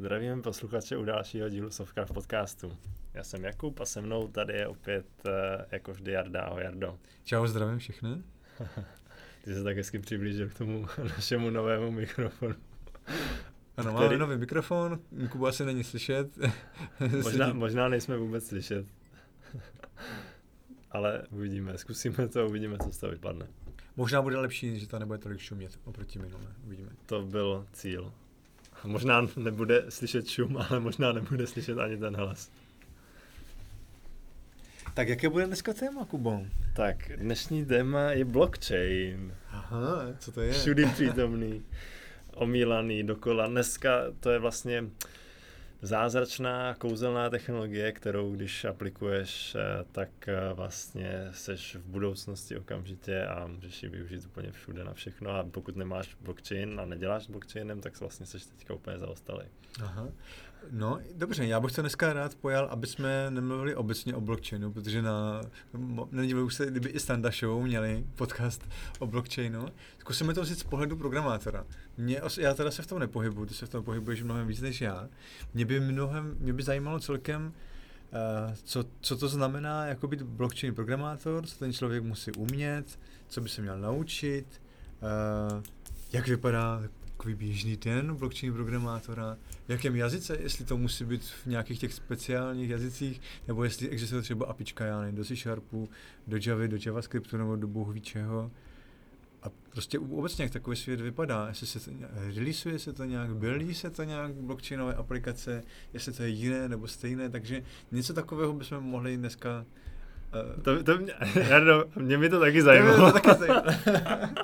Zdravím posluchače u dalšího dílu Sovka v podcastu. Já jsem Jakub a se mnou tady je opět uh, jako vždy Jarda. Ahoj Jardo. Čau, zdravím všechny. Ty se tak hezky přiblížil k tomu našemu novému mikrofonu. Ano, máme nový mikrofon, Kuba asi není slyšet. možná, možná nejsme vůbec slyšet. Ale uvidíme, zkusíme to, uvidíme, co z toho vypadne. Možná bude lepší, že to nebude tolik šumět oproti minulé, uvidíme. To byl cíl. Možná nebude slyšet šum, ale možná nebude slyšet ani ten hlas. Tak jaké bude dneska téma, Kubo? Tak dnešní téma je blockchain. Aha, co to je? Všudy přítomný, omílaný dokola. Dneska to je vlastně zázračná kouzelná technologie, kterou když aplikuješ, eh, tak eh, vlastně seš v budoucnosti okamžitě a můžeš ji využít úplně všude na všechno a pokud nemáš blockchain a neděláš blockchainem, tak vlastně seš teďka úplně zaostalý. Aha. No, dobře, já bych to dneska rád pojal, aby jsme nemluvili obecně o blockchainu, protože na, nedivil se, kdyby i Standa Show měli podcast o blockchainu. Zkusíme to vzít z pohledu programátora. Mě, já teda se v tom nepohybuju, ty se v tom pohybuješ mnohem víc než já. Mě by mnohem, mě by zajímalo celkem, uh, co, co to znamená jako být blockchain programátor, co ten člověk musí umět, co by se měl naučit, uh, jak vypadá takový běžný den blockchain programátora, v jakém jazyce, jestli to musí být v nějakých těch speciálních jazycích, nebo jestli existuje třeba apička, já nevím, do C Sharpu, do Javy, do JavaScriptu nebo do bohu čeho. A prostě obecně jak takový svět vypadá, jestli se to releaseuje se to nějak, buildí se to nějak blockchainové aplikace, jestli to je jiné nebo stejné, takže něco takového bychom mohli dneska Uh, to, to mě, Jardo, mě by to taky zajímalo. Mě to taky zajímalo.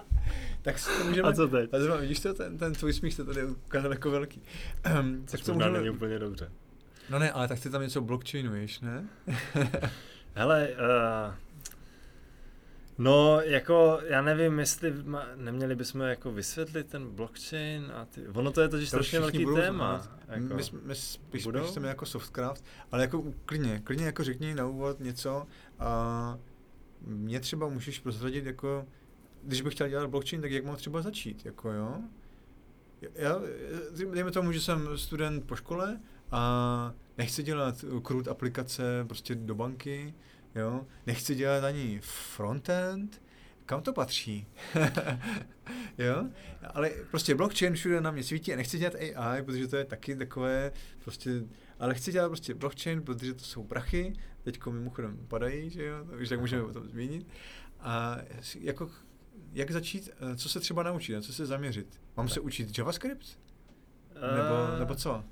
tak to můžeme... A co teď? A zrovna, vidíš to, ten, ten tvůj smích se tady ukázal jako velký. Um, tak to můžeme... není úplně dobře. No ne, ale tak ty tam něco blockchainuješ, ne? Hele, uh, no jako já nevím, jestli ma, neměli bychom jako vysvětlit ten blockchain a ty, ono to je totiž strašně velký téma. Jako, my, my spíš, spíš chceme jako softcraft, ale jako klidně, klidně jako řekni na úvod něco a mě třeba můžeš prozradit jako když bych chtěl dělat blockchain, tak jak mám třeba začít, jako jo? Já, dejme tomu, že jsem student po škole a nechci dělat krut aplikace prostě do banky, jo? Nechci dělat ani frontend, kam to patří? jo? Ale prostě blockchain všude na mě svítí a nechci dělat AI, protože to je taky takové prostě, ale chci dělat prostě blockchain, protože to jsou prachy, teďko mimochodem padají, že jo, takže tak můžeme o tom zmínit. A jako jak začít, eh, co se třeba naučit, na co se zaměřit? Mám se učit JavaScript? Nebo, uh, nebo co?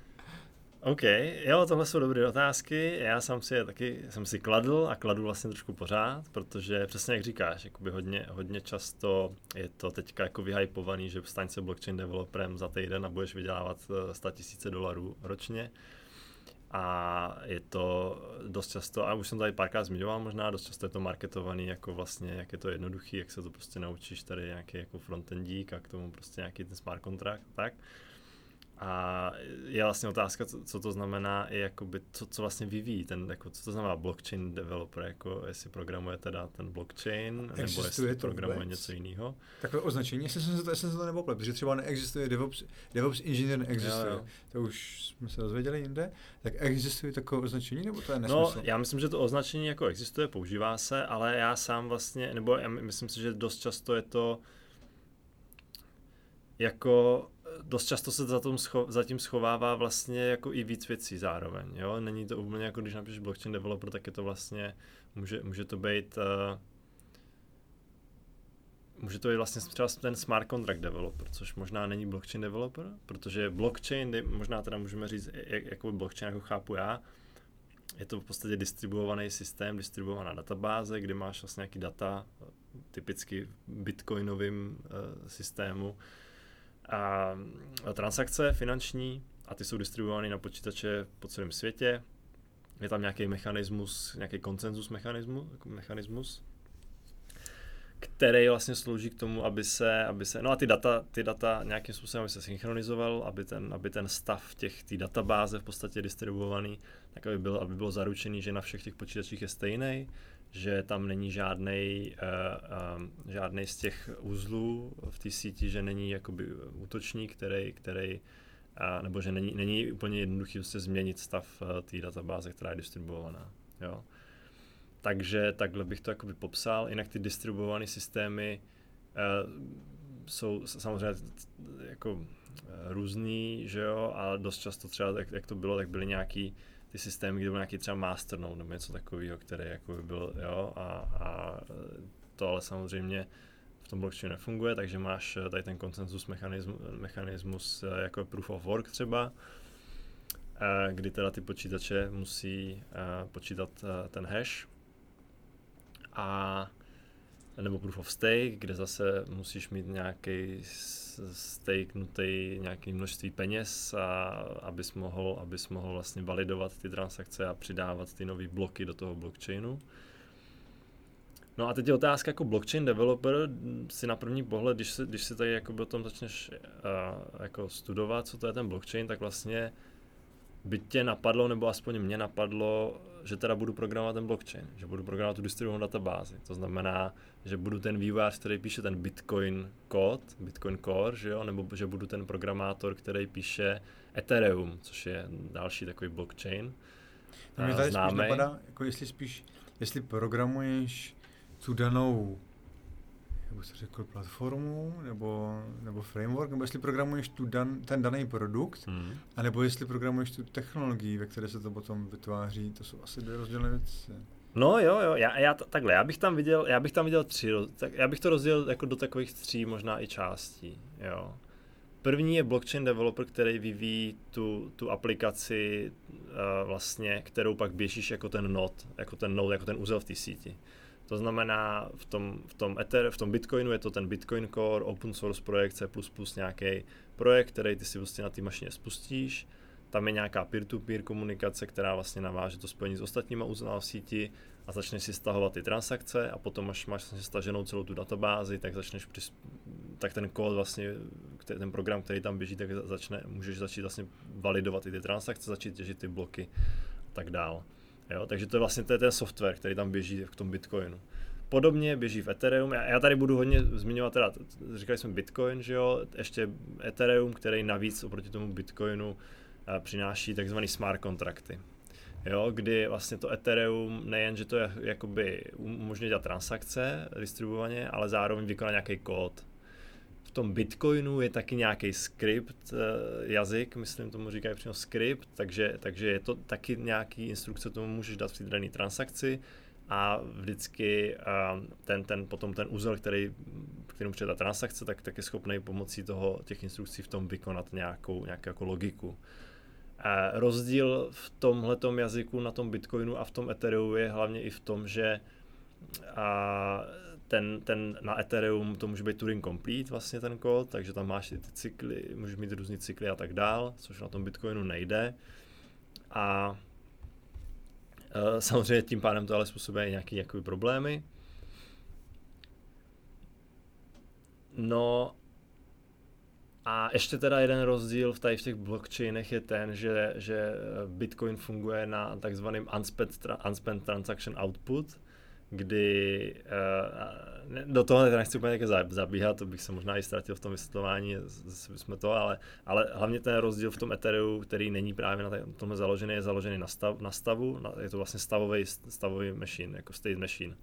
OK, jo, tohle jsou dobré otázky. Já jsem si je taky jsem si kladl a kladu vlastně trošku pořád, protože přesně jak říkáš, jakoby hodně, hodně často je to teďka jako vyhypovaný, že staň se blockchain developerem za týden a budeš vydělávat 100 000 dolarů ročně a je to dost často, a už jsem tady párkrát zmiňoval možná, dost často je to marketovaný jako vlastně, jak je to jednoduchý, jak se to prostě naučíš tady nějaký jako frontendík a k tomu prostě nějaký ten smart contract, tak. A je vlastně otázka, co, co to znamená, i jakoby, co, co vlastně vyvíjí ten, jako, co to znamená blockchain developer, jako jestli programuje teda ten blockchain, nebo jestli to programuje vůbec? něco jiného. Takové označení, jestli jsem se to, jestli jsem se to nepoplet, protože třeba neexistuje DevOps, DevOps Engineer neexistuje, jo, jo. to už jsme se dozvěděli jinde, tak existuje takové označení, nebo to je nesmysl? No, já myslím, že to označení jako existuje, používá se, ale já sám vlastně, nebo já myslím si, že dost často je to jako dost často se za, tom scho- za tím schovává vlastně jako i víc věcí zároveň, jo? Není to úplně jako když napíšeš blockchain developer, tak je to vlastně, může, může to být uh, může to být vlastně třeba ten smart contract developer, což možná není blockchain developer, protože blockchain, možná teda můžeme říct, jak, jako blockchain jako chápu já, je to v podstatě distribuovaný systém, distribuovaná databáze, kde máš vlastně nějaký data, typicky v bitcoinovém uh, systému, a transakce finanční a ty jsou distribuovány na počítače po celém světě. Je tam nějaký mechanismus, nějaký konsenzus mechanismus, mechanismus který vlastně slouží k tomu, aby se, aby se, no a ty data, ty data nějakým způsobem aby se synchronizoval, aby ten, aby ten stav těch, té databáze v podstatě distribuovaný, tak aby, byl, aby bylo zaručený, že na všech těch počítačích je stejný, že tam není žádný uh, um, z těch uzlů v té síti, že není jakoby útočník, který, který a, nebo že není, není úplně jednoduchý prostě změnit stav uh, té databáze, která je distribuovaná. Jo. Takže takhle bych to jakoby popsal. Jinak ty distribuované systémy uh, jsou samozřejmě jako uh, různý, že jo, a dost často třeba, jak, jak to bylo, tak byly nějaký ty systémy, kde byl nějaký třeba masternode nebo něco takového, který jako by byl, jo, a, a to ale samozřejmě v tom blockchainu nefunguje, takže máš eh, tady ten konsenzus mechanismus, mechanismus eh, jako proof of work třeba, eh, kdy teda ty počítače musí počítat ten hash a nebo proof of stake, kde zase musíš mít nějaký stakenutý nějaký množství peněz, a abys mohl, abys mohl vlastně validovat ty transakce a přidávat ty nové bloky do toho blockchainu. No a teď je otázka jako blockchain developer, si na první pohled, když si, když si tady jako o tom začneš uh, jako studovat, co to je ten blockchain, tak vlastně by tě napadlo, nebo aspoň mě napadlo, že teda budu programovat ten blockchain, že budu programovat tu distribuovanou databázi. To znamená, že budu ten vývojář, který píše ten Bitcoin kód, Bitcoin Core, že jo? nebo že budu ten programátor, který píše Ethereum, což je další takový blockchain. No, mě tady známej. spíš napadá, jako jestli spíš, jestli programuješ tu danou jak se řekl, platformu nebo, nebo framework, nebo jestli programuješ tu dan, ten daný produkt, hmm. anebo jestli programuješ tu technologii, ve které se to potom vytváří, to jsou asi dvě rozdílné věci. No jo, jo, já, já takhle, já bych tam viděl, já bych tam viděl tři, tak, já bych to rozdělil jako do takových tří možná i částí, jo. První je blockchain developer, který vyvíjí tu, tu aplikaci uh, vlastně, kterou pak běžíš jako ten node, jako ten node, jako ten úzel v té síti. To znamená, v tom, v tom Ether, v tom Bitcoinu je to ten Bitcoin Core, open source projekt, C++, nějaký projekt, který ty si vlastně na té mašině spustíš. Tam je nějaká peer-to-peer komunikace, která vlastně naváže to spojení s ostatníma úzlama v síti a začneš si stahovat ty transakce a potom, až máš vlastně staženou celou tu databázi, tak začneš přis, tak ten kód vlastně, ten program, který tam běží, tak začne, můžeš začít vlastně validovat i ty transakce, začít těžit ty bloky a tak dál. Jo? Takže to je vlastně to je ten software, který tam běží v tom Bitcoinu. Podobně běží v Ethereum. Já, já tady budu hodně zmiňovat, teda, říkali jsme Bitcoin, že jo, ještě Ethereum, který navíc oproti tomu Bitcoinu a, přináší takzvané smart kontrakty. Jo, kdy vlastně to Ethereum nejen, že to je jakoby umožňuje dělat transakce distribuovaně, ale zároveň vykonat nějaký kód tom Bitcoinu je taky nějaký skript, eh, jazyk, myslím tomu říkají přímo skript, takže, takže je to taky nějaký instrukce, tomu můžeš dát v té dané transakci a vždycky eh, ten, ten, potom ten úzel, který, kterým přijde ta transakce, tak, tak je schopný pomocí toho, těch instrukcí v tom vykonat nějakou, nějakou jako logiku. A rozdíl v tomhle jazyku na tom Bitcoinu a v tom Ethereum je hlavně i v tom, že a ten, ten na Ethereum to může být Turing Complete vlastně ten kód, takže tam máš ty cykly, můžeš mít různé cykly a tak dál, což na tom Bitcoinu nejde. A e, samozřejmě tím pádem to ale způsobuje nějaké nějaký problémy. No a ještě teda jeden rozdíl v, tady v těch blockchainech je ten, že, že Bitcoin funguje na takzvaném unspent, unspent transaction output, kdy uh, do toho nechci úplně zabíhat, to bych se možná i ztratil v tom vysvětlování, jsme to, ale, ale hlavně ten rozdíl v tom Ethereum, který není právě na tomhle založený, je založený na, stav, na stavu, na, je to vlastně stavový, stavový machine, jako state machine,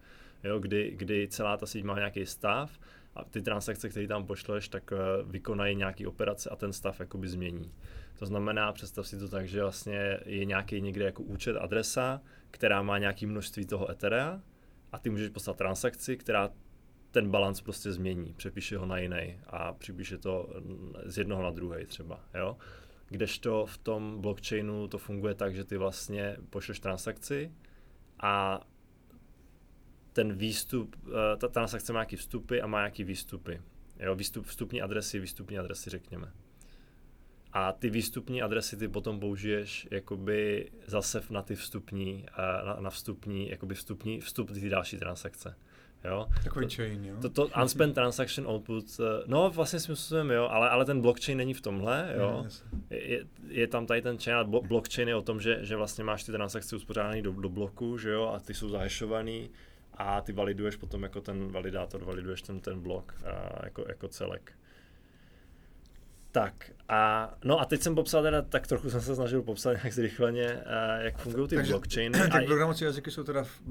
jo, kdy, kdy celá ta síť má nějaký stav a ty transakce, které tam pošleš, tak uh, vykonají nějaký operace a ten stav jakoby změní. To znamená, představ si to tak, že vlastně je nějaký někde jako účet, adresa, která má nějaký množství toho Etherea, a ty můžeš poslat transakci, která ten balans prostě změní, přepíše ho na jiný a připíše to z jednoho na druhý třeba, jo. Kdežto v tom blockchainu to funguje tak, že ty vlastně pošleš transakci a ten výstup, eh, ta transakce má nějaký vstupy a má nějaký výstupy. Jo, výstup, vstupní adresy, výstupní adresy řekněme. A ty výstupní adresy ty potom použiješ jakoby zase na ty vstupní, na, na vstupní, jakoby vstupní, vstup ty další transakce. Jo? Takový to, chain, jo? To, to unspent transaction output, eh, no vlastně smyslem, jo, ale, ale ten blockchain není v tomhle, jo. Je, je, je tam tady ten chain, a blockchain je o tom, že, že vlastně máš ty transakce uspořádané do, do bloku, že jo, a ty jsou zahešovaný a ty validuješ potom jako ten validátor, validuješ ten, ten blok a, jako, jako celek. Tak a, no a teď jsem popsal teda, tak trochu jsem se snažil popsat nějak zrychleně, uh, jak fungují ty Takže blockchainy. Ty a programovací jazyky jsou teda, v-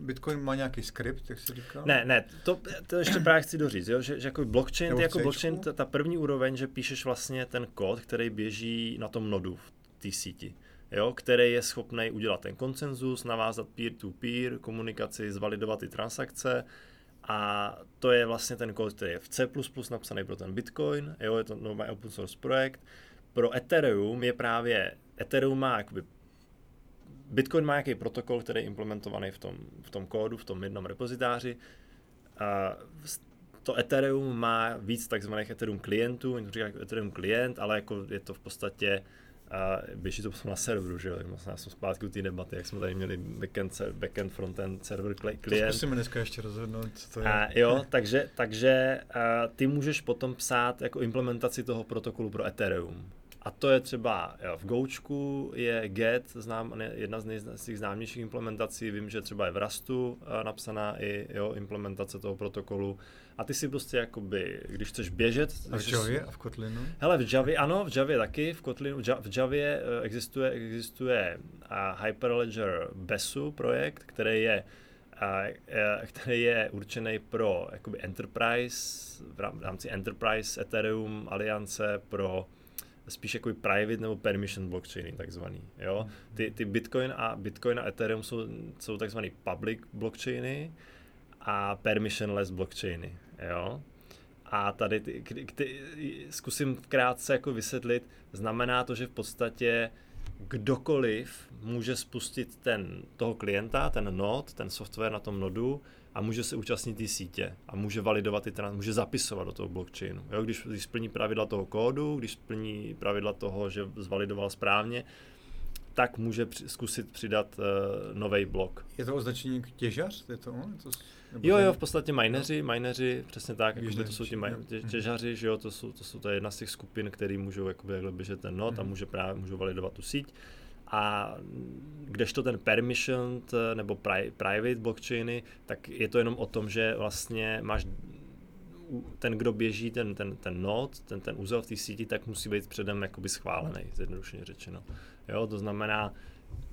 Bitcoin má nějaký skript, jak jsi říkal? Ne, ne, to, to ještě právě chci doříct, jo, že, že jako blockchain, ty jako blockchain, ta, ta první úroveň, že píšeš vlastně ten kód, který běží na tom nodu v té síti, jo, který je schopný udělat ten konsenzus, navázat peer-to-peer komunikaci, zvalidovat ty transakce a to je vlastně ten kód, který je v C++ napsaný pro ten Bitcoin, jo, je to normální open source projekt. Pro Ethereum je právě, Ethereum má jakoby Bitcoin má nějaký protokol, který je implementovaný v tom, v tom kódu, v tom jednom repozitáři. A to Ethereum má víc takzvaných Ethereum klientů, oni to říkají jako Ethereum klient, ale jako je to v podstatě a běží to potom na serveru, že jo, tak vlastně já jsem zpátky u té debaty, jak jsme tady měli backend, backend frontend, server kli- To klient. zkusíme dneska ještě rozhodnout, co to je. A jo, takže, takže a ty můžeš potom psát jako implementaci toho protokolu pro Ethereum. A to je třeba jo, v Goučku je Get, znám, jedna z, nej, z těch známějších implementací, vím, že třeba je v Rustu a, napsaná i jo, implementace toho protokolu. A ty si prostě jakoby, když chceš běžet... A v Javě a v Kotlinu? Hele, v Javě, ano, v Javě taky, v Kotlinu, v Ja- v Javě eh, existuje, existuje a Hyperledger Besu projekt, který je a, eh, který je určený pro jakoby enterprise, v rámci enterprise Ethereum aliance pro spíš jako private nebo permission blockchainy takzvaný, jo. Ty, ty Bitcoin a Bitcoin a Ethereum jsou, jsou takzvaný public blockchainy a permissionless blockchainy, jo. A tady ty, kdy- kdy, zkusím krátce jako vysvětlit, znamená to, že v podstatě kdokoliv může spustit ten, toho klienta, ten node, ten software na tom nodu a může se účastnit té sítě a může validovat ty trans, může zapisovat do toho blockchainu. Jo, když, když splní pravidla toho kódu, když splní pravidla toho, že zvalidoval správně, tak může při, zkusit přidat uh, nový blok. Je to označení těžař? Je to on? Je to, Jo, jo, v podstatě mineři, mineři, přesně tak, jakoby to jsou ti maj- tě, těžaři, že jo, to jsou, to jsou to je jedna z těch skupin, který můžou jakoby běžet ten node a Mhm. může právě, můžou validovat tu síť. A kdežto ten permissioned eh, nebo pri, private blockchainy, tak je to jenom o tom, že vlastně máš ten, kdo běží ten, ten, ten node, ten, ten úzel v té síti, tak musí být předem jakoby schválený, zjednodušeně řečeno. Jo, to znamená,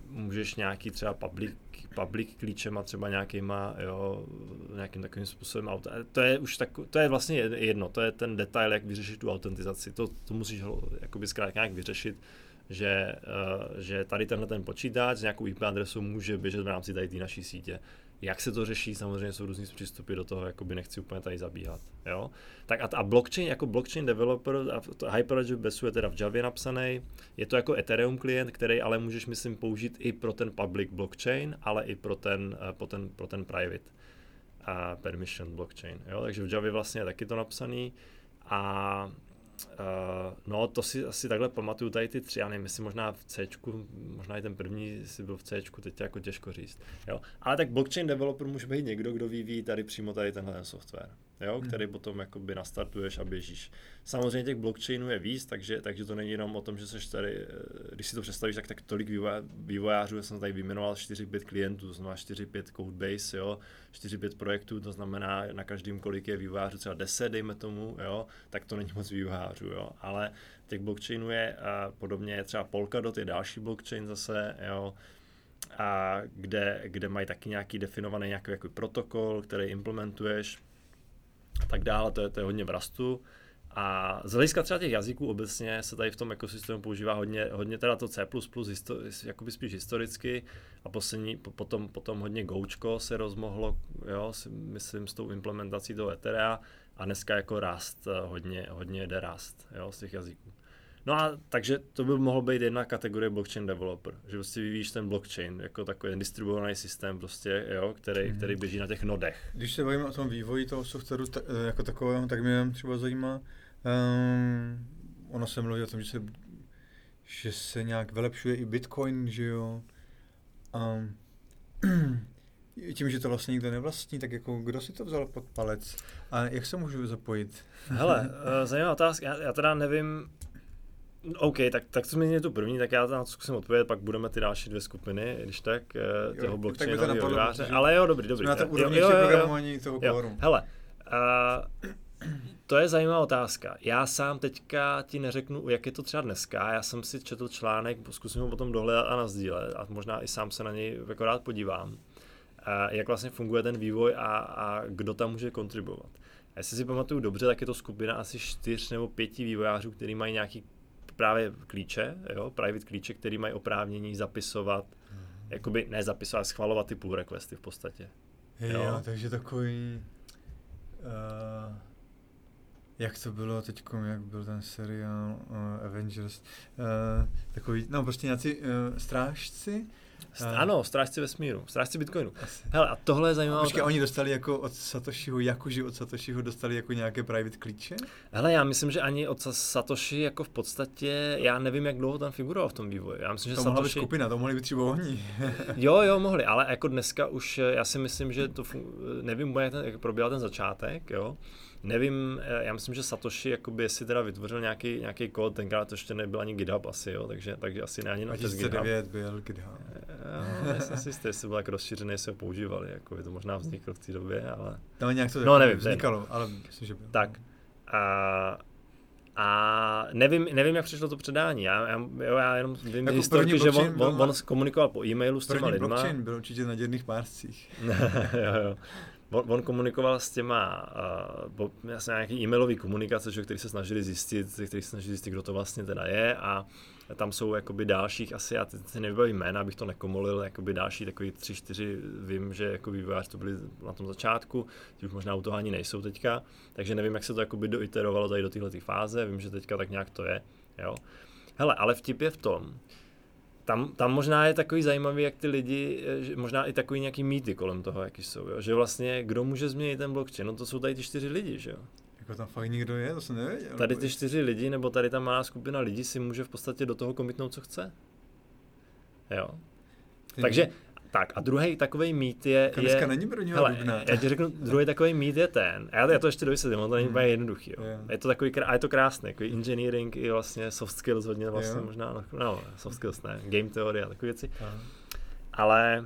můžeš nějaký třeba public, public klíčema, třeba nějakýma, jo, nějakým takovým způsobem auta. To je už tak, to je vlastně jedno, to je ten detail, jak vyřešit tu autentizaci. To, to musíš jakoby zkrátka nějak vyřešit, že, uh, že tady tenhle ten počítač s nějakou IP adresou může běžet v rámci tady té naší sítě. Jak se to řeší, samozřejmě jsou různý přístupy do toho, jakoby nechci úplně tady zabíhat. Jo? Tak a, a blockchain, jako blockchain developer, a Hyperledger Besu je teda v Javě napsaný, je to jako Ethereum klient, který ale můžeš, myslím, použít i pro ten public blockchain, ale i pro ten, eh, pro ten, pro ten private a permission blockchain. Jo? Takže v Javě vlastně je taky to napsaný a Uh, no, to si asi takhle pamatuju tady ty tři, já nevím, jestli možná v C, možná i ten první si byl v C, teď jako těžko říct. Jo? Ale tak blockchain developer může být někdo, kdo vyvíjí tady přímo tady tenhle ten software, jo? Hmm. který potom jakoby nastartuješ a běžíš. Samozřejmě těch blockchainů je víc, takže, takže to není jenom o tom, že seš tady, eh, když si to představíš, tak, tak tolik vývoja- vývojářů, já jsem tady vyjmenoval 4-5 klientů, to znamená 4-5 codebase, jo? 4-5 projektů, to znamená na každém kolik je vývojářů, třeba 10, dejme tomu, jo? tak to není moc vývojářů, jo? ale těch blockchainů je uh, podobně, je třeba Polkadot, je další blockchain zase, jo? a kde, kde mají taky nějaký definovaný nějaký jako protokol, který implementuješ a tak dále, to je, to je hodně v Rustu. A z hlediska třeba těch jazyků obecně se tady v tom ekosystému používá hodně, hodně teda to C++, histo, jakoby spíš historicky a poslední, po- potom, potom hodně Goučko se rozmohlo, jo, si myslím s tou implementací toho Etherea a dneska jako Rust, eh, hodně, hodně jde Rust, jo, z těch jazyků. No a takže to by mohlo být jedna kategorie blockchain developer, že prostě vyvíjíš ten blockchain jako takový distribuovaný systém prostě, jo, který, Mhm. který běží na těch nodech. Když se bavíme o tom vývoji toho softwaru ta, eh, jako takového, tak mě třeba zajímá, um, ono se mluví o tom, že se, že se nějak vylepšuje i Bitcoin, že jo. Um, tím, že to vlastně nikdo nevlastní, tak jako kdo si to vzal pod palec a jak se můžu zapojit? Hele, uh, zajímavá otázka, já, já teda nevím, OK, tak, tak co mě tu první, tak já na to zkusím odpovědět, pak budeme ty další dvě skupiny, když tak, Jo, toho tak by to blockchainového napadlo, Ale jo, dobrý, dobrý. Jsme na té Jo, úrovni jo, jo, jo. programování toho kóru. hele, uh, to je zajímavá otázka. Já sám teďka ti neřeknu, jak je to třeba dneska. Já jsem si četl článek, zkusím ho potom dohledat a nazdílet a možná i sám se na něj jako rád podívám. A jak vlastně funguje ten vývoj a, a kdo tam může kontribuovat. A jestli si pamatuju dobře, tak je to skupina asi čtyř nebo pěti vývojářů, kteří mají nějaký právě klíče, jo, private klíče, který mají oprávnění zapisovat, mm-hmm. jakoby ne zapisovat, schvalovat ty pull requesty v podstatě. Jo, jo takže takový, uh, jak to bylo teď, jak byl ten seriál uh, Avengers, uh, takový, no prostě nějací uh, strážci, St- ano, strážci vesmíru, strážci Bitcoinu. Hele, a tohle je zajímavé. Počkej, oni dostali jako od Satoshiho, Jakuži od Satoshiho dostali jako nějaké private klíče? Hele, já myslím, že ani od Satoshi jako v podstatě, já nevím, jak dlouho tam figuroval v tom vývoji. Já myslím, že to Satoshi... mohla být skupina, to mohli být třeba oni. jo, jo, mohli, ale jako dneska už, já si myslím, že to, fun... nevím, jak, ten, jak probíhal ten začátek, jo, Nevím, eh, já myslím, že Satoshi jakoby si teda vytvořil nějaký, nějaký kód, tenkrát to ještě nebyl ani GitHub asi, jo, takže, takže asi ne ani na přes GitHub. byl GitHub. Jo, nejsem si jistý, jestli byl tak rozšířený, jestli ho používali, jako by to možná vzniklo v té době, ale... No nějak to no, nevím, vznikalo, nevím. ale myslím, že bylo. Tak. A, a nevím, nevím, jak přišlo to předání. Já, já, jo, já jenom vím jako historky, že on, on, on, komunikoval po e-mailu s těma lidma. blockchain byl určitě na děrných párcích. jo, jo on, on komunikoval s těma, uh, jasně nějaký e-mailový komunikace, že, který se snažili zjistit, který se snažili zjistit, kdo to vlastně teda je a tam jsou jakoby dalších, asi já teď si nevybavím jména, abych to nekomolil, jakoby další takový tři, čtyři, vím, že jako vývojáři to byli na tom začátku, ti už možná u toho ani nejsou teďka, takže nevím, jak se to jakoby doiterovalo tady do téhle fáze, vím, že teďka tak nějak to je, jo. Hele, ale vtip je v tom, tam, tam možná je takový zajímavý, jak ty lidi, eh, že možná i takový nějaký mýty kolem toho, jaký jsou, jo? že vlastně kdo může změnit ten blockchain, no to jsou tady ty čtyři lidi, že jo. Jako tam fakt někdo je, to jsem nevěděl. Tady ty čtyři lidi, nebo tady ta malá skupina lidí si může v podstatě do toho komitnout, co chce. Jo. Ty Takže tak a druhý takový mít je... Dneska je, není hele, dubna. Já ti řeknu, druhý takový mít je ten, já, já to ještě dovysvětlím, on to není hmm. jednoduchý. Jo. Yeah. Je to takový, a je to krásné, jako engineering i vlastně soft skills hodně vlastně yeah. možná, no, no soft skills ne, game theory a takové věci. Uh. Ale,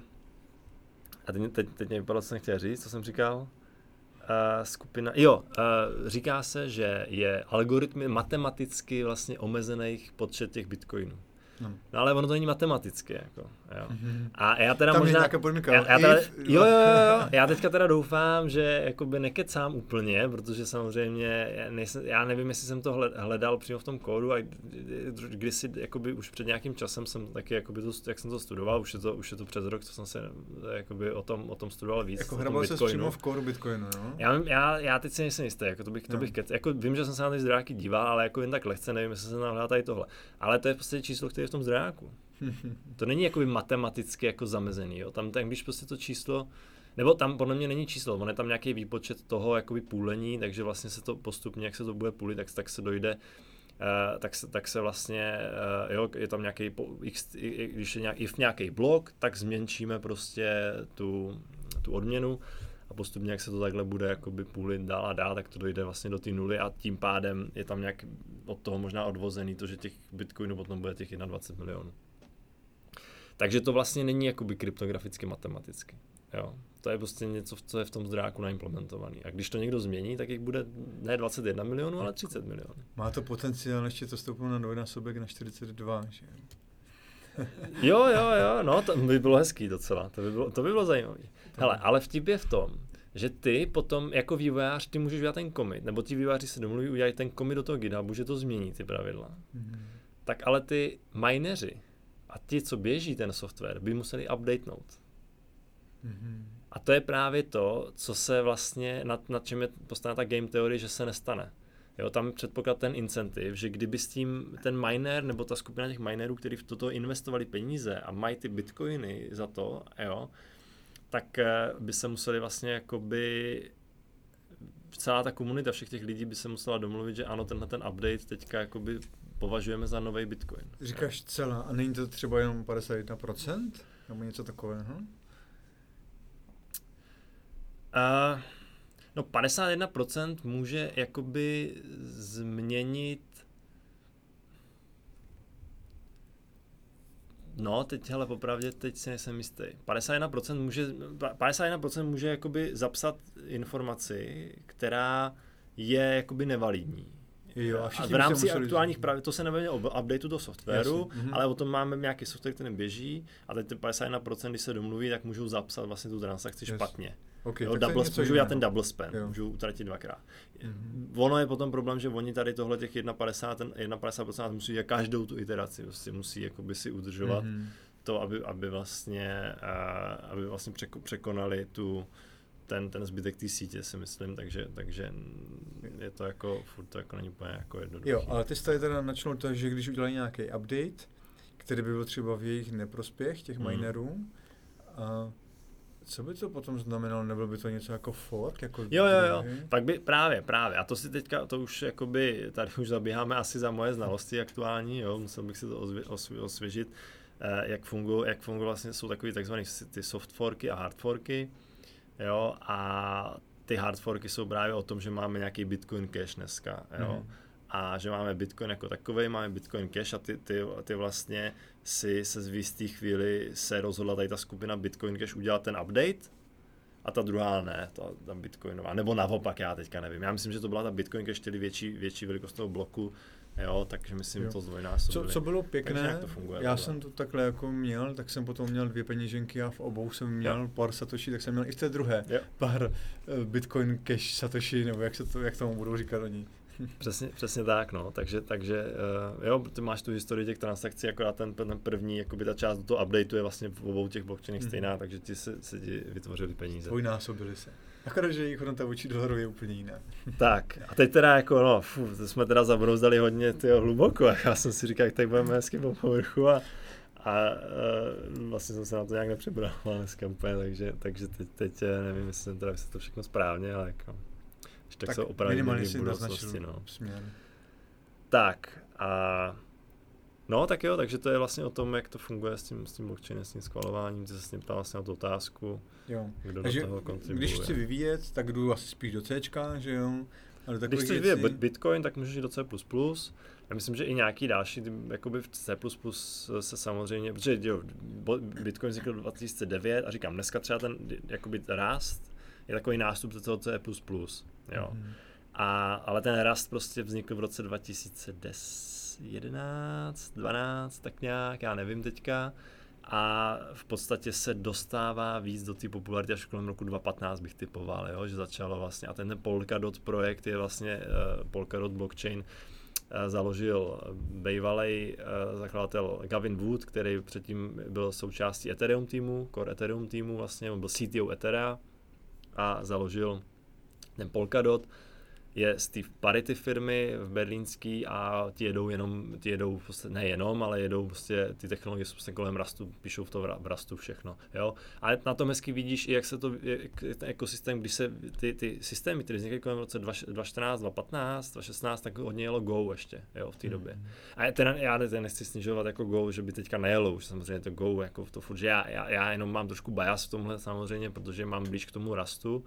a teď, teď, teď mě vypadlo, co jsem chtěl říct, co jsem říkal. Uh, skupina, jo, uh, říká se, že je algoritmy matematicky vlastně omezených počet těch bitcoinů. No. no ale ono to není matematické, jako, jo. Mm-hmm. A já teda Tam možná... je podmínka, já, já teda, if, jo, jo, jo, já teďka teda doufám, že jakoby nekecám úplně, protože samozřejmě, já, nejsem, já nevím, jestli jsem to hledal přímo v tom kódu a kdysi, jakoby už před nějakým časem jsem taky, jakoby to, jak jsem to studoval, už je to, už je to přes rok, co jsem se jakoby o tom, o tom studoval víc. Jako hrabal se přímo v kódu Bitcoinu, no? Já, já, já teď si nejsem jistý, jako to bych, to no. bych kec, jako vím, že jsem se na ty zdrojáky díval, ale jako jen tak lehce, nevím, jestli jsem tam tady tohle. Ale to je prostě číslo, které v tom zdrojáku. To není jakoby matematicky jako zamezený, jo. Tam, tam když prostě to číslo, nebo tam podle mě není číslo, on je tam nějaký výpočet toho jakoby půlení, takže vlastně se to postupně, jak se to bude půlit, tak, tak se dojde Uh, tak, se, tak se vlastně, uh, jo, je tam nějaký, když je nějaký, if nějaký blok, tak zmenšíme prostě tu, tu odměnu a postupně, jak se to takhle bude jakoby půlit dál a dál, tak to dojde vlastně do té nuly a tím pádem je tam nějak od toho možná odvozený to, že těch bitcoinů potom bude těch 21 milionů. Takže to vlastně není jakoby kryptograficky matematicky. Jo. To je prostě něco, co je v tom zdráku naimplementovaný. A když to někdo změní, tak jich bude ne 21 milionů, ale 30 milionů. Má to potenciál ještě to stoupnout na dvojnásobek na 42, že? jo, jo, jo, no to by bylo hezký docela, to by bylo, to by bylo zajímavé. Hele, ale vtip je v tom, že ty potom jako vývojář, ty můžeš udělat ten commit, nebo ti vývojáři se domluví, udělají ten commit do toho GitHubu, že to změní ty pravidla. Mm-hmm. Tak ale ty mineři a ti, co běží ten software, by museli updatenout. Mm-hmm. A to je právě to, co se vlastně, nad, nad čem je postavená ta game theory, že se nestane. Jo, tam předpoklad ten incentiv, že kdyby s tím ten miner nebo ta skupina těch minerů, kteří v toto investovali peníze a mají ty bitcoiny za to, jo, tak eh, by se museli vlastně jakoby celá ta komunita všech těch lidí by se musela domluvit, že ano, tenhle ten update teďka jakoby považujeme za nový Bitcoin. Říkáš celá, a není to třeba jenom 51%? Nebo něco takového? Uh, no 51% může jakoby změnit No, teď, hele, popravdě, teď si nejsem jistý. 51% může, 51% může jakoby zapsat informaci, která je jakoby nevalidní. Jo, a, A v rámci aktuálních pravidel, to se nevědělo o updateu do softwaru, Jasně, mhm. ale o tom máme nějaký software, který běží a teď ty 51%, když se domluví, tak můžou zapsat vlastně tu transakci Yes. špatně. Okay, jo, double, dělat jiného. ten double spend, Jo. můžou utratit dvakrát. Mhm. Ono je potom problém, že oni tady tohle těch 51, ten 51% musí dělat každou tu iteraci, prostě musí jakoby si udržovat Mhm. to, aby, aby vlastně, uh, aby vlastně překo, překonali tu, ten, ten zbytek té sítě, si myslím, takže, takže je to jako, furt to jako není úplně jako jednoduché. Jo, ale ty jsi tady teda načnul to, že když udělají nějaký update, který by byl třeba v jejich neprospěch, těch Hmm. minerů, a co by to potom znamenalo? Nebylo by to něco jako fork? Jako Jo, jo, jo. Pak by, právě, právě. A to si teďka, to už jakoby, tady už zabíháme asi za moje znalosti aktuální, jo, musel bych si to ozvě, osvě, osvěžit, eh, jak fungují, jak fungují vlastně, jsou takový takzvaný si- ty soft forky a hard forky, jo, a ty hard forky jsou právě o tom, že máme nějaký Bitcoin Cash dneska, jo, Mhm. a že máme Bitcoin jako takový, máme Bitcoin Cash a ty, ty, ty vlastně si se z jistý chvíli se rozhodla tady ta skupina Bitcoin Cash udělat ten update a ta druhá ne, ta, ta Bitcoinová, nebo naopak, já teďka nevím. Já myslím, že to byla ta Bitcoin Cash, tedy větší, větší velikost toho bloku, jo, takže myslím, Jo. že to Co, zdvojnásobili. co bylo Takže pěkné, nějak to funguje já tohle. jsem to takhle jako měl, tak jsem potom měl dvě peněženky a v obou jsem měl Jo. pár satoshi, tak jsem měl i v té druhé Jo. pár eh, Bitcoin Cash satoshi, nebo jak se to, jak tomu budou říkat oni. Přesně, přesně tak, no. Takže, takže uh, jo, ty máš tu historii těch transakcí, akorát ten, ten první, jakoby ta část do toho updateu je vlastně v obou těch blockchainech Mhm. stejná, takže ti se, se ti vytvořili peníze. Dvojnásobili se. Akorát, že jejich hodnota vůči dolaru je úplně jiná. Tak, a teď teda jako, no, fů, to jsme teda zabrouzdali hodně tyjo, hluboko, a já jsem si říkal, jak tak budeme hezky po povrchu a, a uh, vlastně jsem se na to nějak nepřibral dneska úplně, takže, takže teď, teď eh, nevím, jestli jsem teda vysvětlil všechno správně, ale jako, tak, tak se opravdu minimálně v si budoucnosti, no. směr. Tak a no tak jo, takže to je vlastně o tom, jak to funguje s tím, s tím blockchainem, s tím schvalováním, ty se s tím ptal vlastně na tu otázku, Jo. kdo Takže do toho kontribuje. když chci vyvíjet, tak jdu asi spíš do C, že jo? Ale Když chceš věcí- vyvíjet Bitcoin, tak můžeš jít do C++. Já myslím, že i nějaký další, jakoby v C++ se samozřejmě, protože jo, Bitcoin vznikl 2009 a říkám, dneska třeba ten jakoby Rust je takový nástup do toho C++, jo. Mhm. A, ale ten Rust prostě vznikl v roce 2010, 11, 12, tak nějak, já nevím teďka. A v podstatě se dostává víc do té popularity až kolem roku 2015 bych typoval, jo? že začalo vlastně. A ten Polkadot projekt je vlastně uh, Polkadot blockchain, uh, založil bývalý uh, zakladatel Gavin Wood, který předtím byl součástí Ethereum týmu, core Ethereum týmu vlastně, on byl CTO Ethera a založil ten Polkadot je z té Parity firmy v berlínský a ti jedou jenom, ti jedou prostě, ne jenom, ale jedou prostě ty technologie jsou prostě kolem Rastu, píšou v to v Ra- v Rastu všechno, jo. A na tom hezky vidíš i jak se to, jak ten ekosystém, když se ty, ty systémy, které vznikaly kolem roce 2014, 2015, 2016, tak hodně jelo Go ještě, jo, v té době. A já teda, já ne- nechci snižovat jako Go, že by teďka nejelo už samozřejmě to Go, jako to furt, že já, já, já jenom mám trošku bias v tomhle samozřejmě, protože mám blíž k tomu Rastu,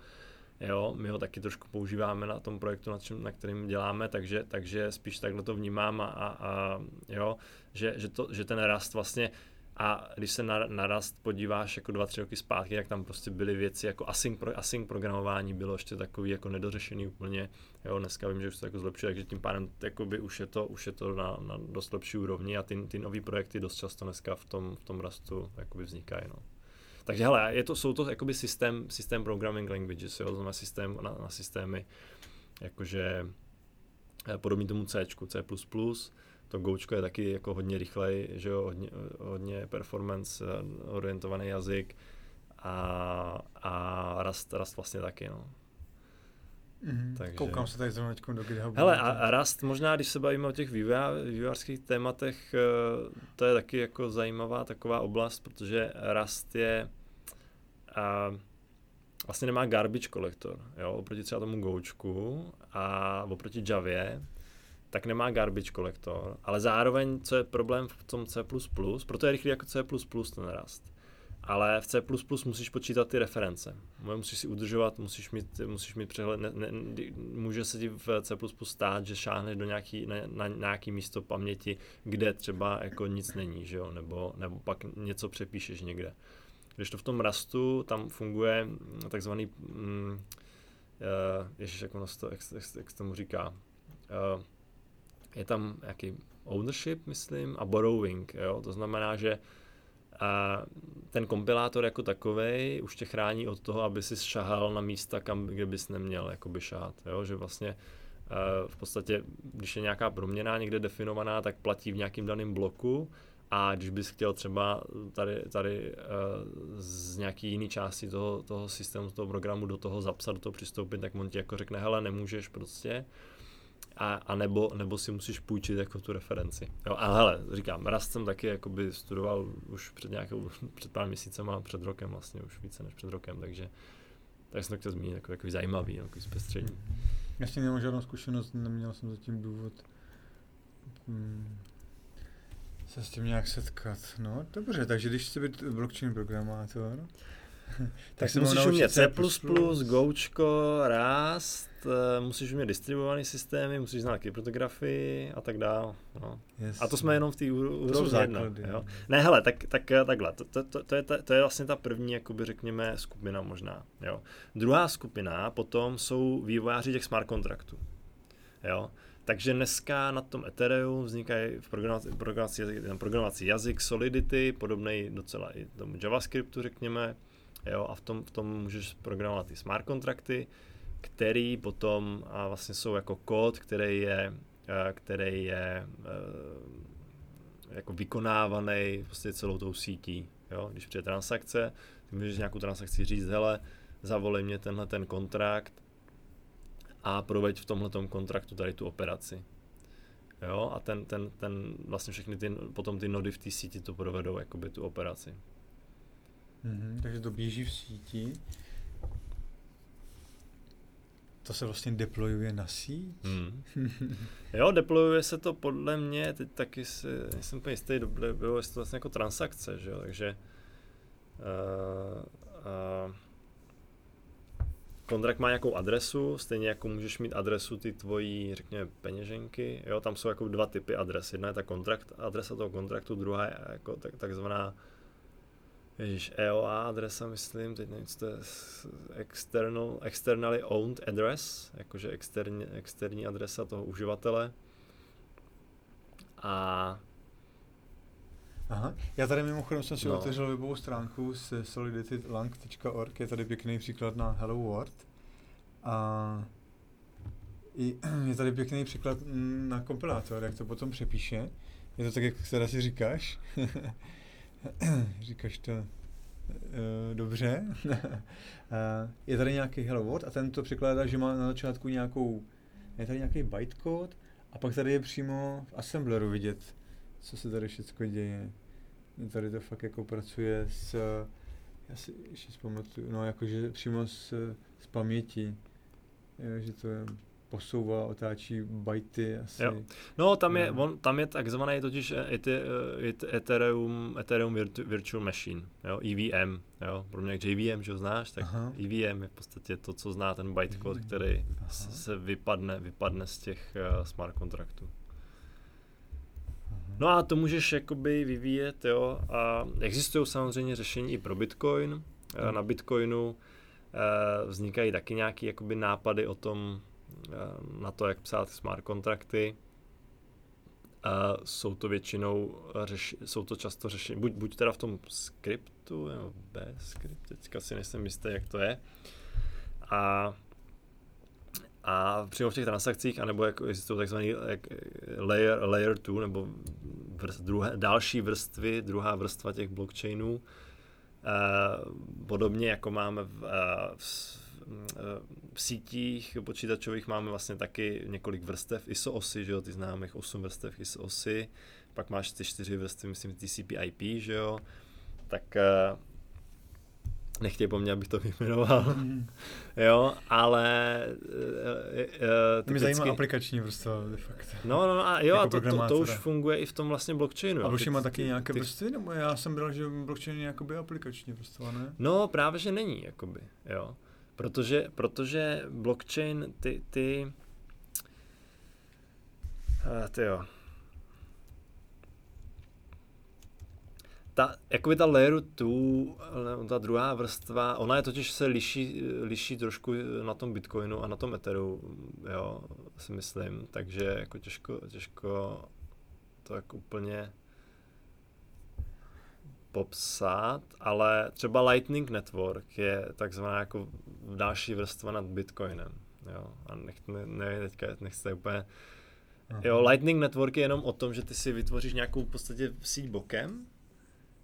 Jo, my ho taky trošku používáme na tom projektu, na, čem, na kterým děláme, takže, takže spíš takhle to vnímám a, a, a jo, že, že, to, že ten rast vlastně a když se na, na rast podíváš jako dva, tři roky zpátky, tak tam prostě byly věci jako async, pro, async programování bylo ještě takový jako nedořešený úplně. Jo, dneska vím, že už to jako zlepšuje, takže tím pádem jakoby už je to, už je to na, na dost lepší úrovni a ty, ty nové projekty dost často dneska v tom, v tom rastu jakoby vznikají. No. Takže hele, je to, jsou to jakoby systém, systém programming languages, jo, znamená systém na, na systémy, jakože eh, podobný tomu C, C++, to Gočko je taky jako hodně rychlej, že jo, hodně, hodně performance eh, orientovaný jazyk a, a Rust, Rust vlastně taky, no. Mhm. Takže- Koukám se tady zrovna do GitHubu. Hele, a, a Rust, možná když se bavíme o těch vývojá- vývojářských tématech, eh, to je taky jako zajímavá taková oblast, protože Rust je a vlastně nemá garbage kolektor, jo, oproti třeba tomu Gočku a oproti Javě, tak nemá garbage kolektor, ale zároveň, co je problém v tom C++, proto je rychlý jako C++ ten Rust, ale v C++ musíš počítat ty reference. Musíš si udržovat, musíš mít, musíš mít přehled. Ne, ne, může se ti v C++ stát, že šáhneš do nějaký, na, na nějaký místo paměti, kde třeba jako nic není, že jo? Nebo, nebo pak něco přepíšeš někde. Když to v tom Rustu, tam funguje takzvaný mm, uh, ježiš, jak ono to, jak, jak, jak tomu říká, uh, je tam nějaký ownership, myslím, a borrowing, jo? to znamená, že a ten kompilátor jako takový už tě chrání od toho, aby si šahal na místa, kam, kde bys neměl jakoby šát. Jo? Že vlastně v podstatě, když je nějaká proměna někde definovaná, tak platí v nějakém daném bloku a když bys chtěl třeba tady, tady z nějaký jiný části toho, toho systému, toho programu do toho zapsat, do toho přistoupit, tak on ti jako řekne, hele, nemůžeš prostě, a, a nebo, nebo si musíš půjčit jako tu referenci. Jo, a hele, říkám, Rust jsem taky jakoby studoval už před nějakou, před pár měsícema, před rokem vlastně, už více než před rokem, takže tak jsem to chtěl zmínit, jako, jako zajímavý, jako zpestření. Já s tím nemám žádnou zkušenost, neměl jsem zatím důvod hmm, se s tím nějak setkat. No, dobře, takže když chci být blockchain programátor, tak, tak musíš umět C++, Gočko, Rust, eh, musíš umět distribuované systémy, musíš znát kryptografii a tak dále. No. Yes. A to jsme jenom v té úrovni jedna. Jo? Ne, hele, tak, tak eh, takhle, to, to, to, to, je ta, to je vlastně ta první, jakoby řekněme, skupina možná. Jo? Druhá skupina potom jsou vývojáři těch smart kontraktů. Jo? Takže dneska na tom Ethereum vznikají v programaci, programaci, programací jazyk Solidity, podobný docela i tomu JavaScriptu, řekněme, Jo, a v tom, v tom můžeš programovat ty smart kontrakty, který potom a vlastně jsou jako kód, který je, který je jako vykonávaný prostě celou tou sítí. Jo? Když přijde transakce, ty můžeš nějakou transakci říct, hele, zavolej mě tenhle ten kontrakt a proveď v tomhle kontraktu tady tu operaci. Jo, a ten, ten, ten vlastně všechny ty, potom ty nody v té síti to provedou jakoby tu operaci. Mm-hmm, takže to běží v síti. To se vlastně deployuje na síť? Mm. jo, deployuje se to podle mě, teď taky si, nejsem úplně jistý, deployuje se to vlastně jako transakce, že jo, takže uh, uh, kontrakt má nějakou adresu, stejně jako můžeš mít adresu ty tvojí, řekněme, peněženky, jo, tam jsou jako dva typy adres, jedna je ta kontrakt, adresa toho kontraktu, druhá je jako tak, takzvaná Ježíš, EOA adresa, myslím, teď nevím, co to je, external, externally owned address, jakože externí, externí adresa toho uživatele. A Aha. Já tady mimochodem jsem si no. otevřel webovou stránku z soliditylang.org, je tady pěkný příklad na Hello World. A je tady pěkný příklad na kompilátor, jak to potom přepíše. Je to tak, jak teda si říkáš. Říkáš to uh, dobře. je tady nějaký hello world a ten to překládá, že má na začátku nějakou, je tady nějaký bytecode a pak tady je přímo v assembleru vidět, co se tady všechno děje. Tady to fakt jako pracuje s, já si ještě vzpamatuju, no jakože přímo z, z paměti, jo, že to je posouvá, otáčí bajty asi. Jo. No, tam je, on, tam je takzvaný totiž e, Ethereum, Ethereum Virtual Machine, jo, EVM, jo, pro mě JVM, že ho znáš, tak Aha. EVM je v podstatě to, co zná ten bytecode, který Aha. se vypadne, vypadne z těch uh, smart kontraktů. No a to můžeš jakoby vyvíjet, jo, a existují samozřejmě řešení i pro Bitcoin, hmm. na Bitcoinu uh, vznikají taky nějaké jakoby nápady o tom, na to, jak psát smart kontrakty. A jsou to většinou, řeši, jsou to často řešení, buď, buď teda v tom skriptu, nebo bez skriptu, teďka si nejsem jistý, jak to je. A, a přímo v těch transakcích, anebo jako existují takzvaný jak layer, layer 2, nebo vrst, druhé, další vrstvy, druhá vrstva těch blockchainů, Uh, podobně jako máme v, uh, v, v sítích počítačových máme vlastně taky několik vrstev ISO osy, že jo, ty známých 8 vrstev ISO osy, pak máš ty čtyři vrstvy, myslím, TCP IP, že jo, tak eh, nechtěj po mně, abych to vyjmenoval, mm. jo, ale uh, Mě zajímá aplikační vrstva, de facto. No, no, no a jo, jako a to, to, to, už funguje i v tom vlastně blockchainu. A blockchain má taky nějaké ty, vrstvy, nebo já jsem bral, že blockchain je jakoby aplikační vrstva, ne? No, právě, že není, jakoby, jo. Protože, protože blockchain, ty, ty, uh, ty jo. ta, jakoby ta layer 2, ta druhá vrstva, ona je totiž se liší, liší trošku na tom Bitcoinu a na tom Etheru, jo, si myslím, takže jako těžko, těžko to jako úplně popsat, ale třeba Lightning Network je takzvaná jako další vrstva nad Bitcoinem, jo, a nech, ne, nevím, teďka nechci úplně, Aha. jo, Lightning Network je jenom o tom, že ty si vytvoříš nějakou v podstatě síť bokem,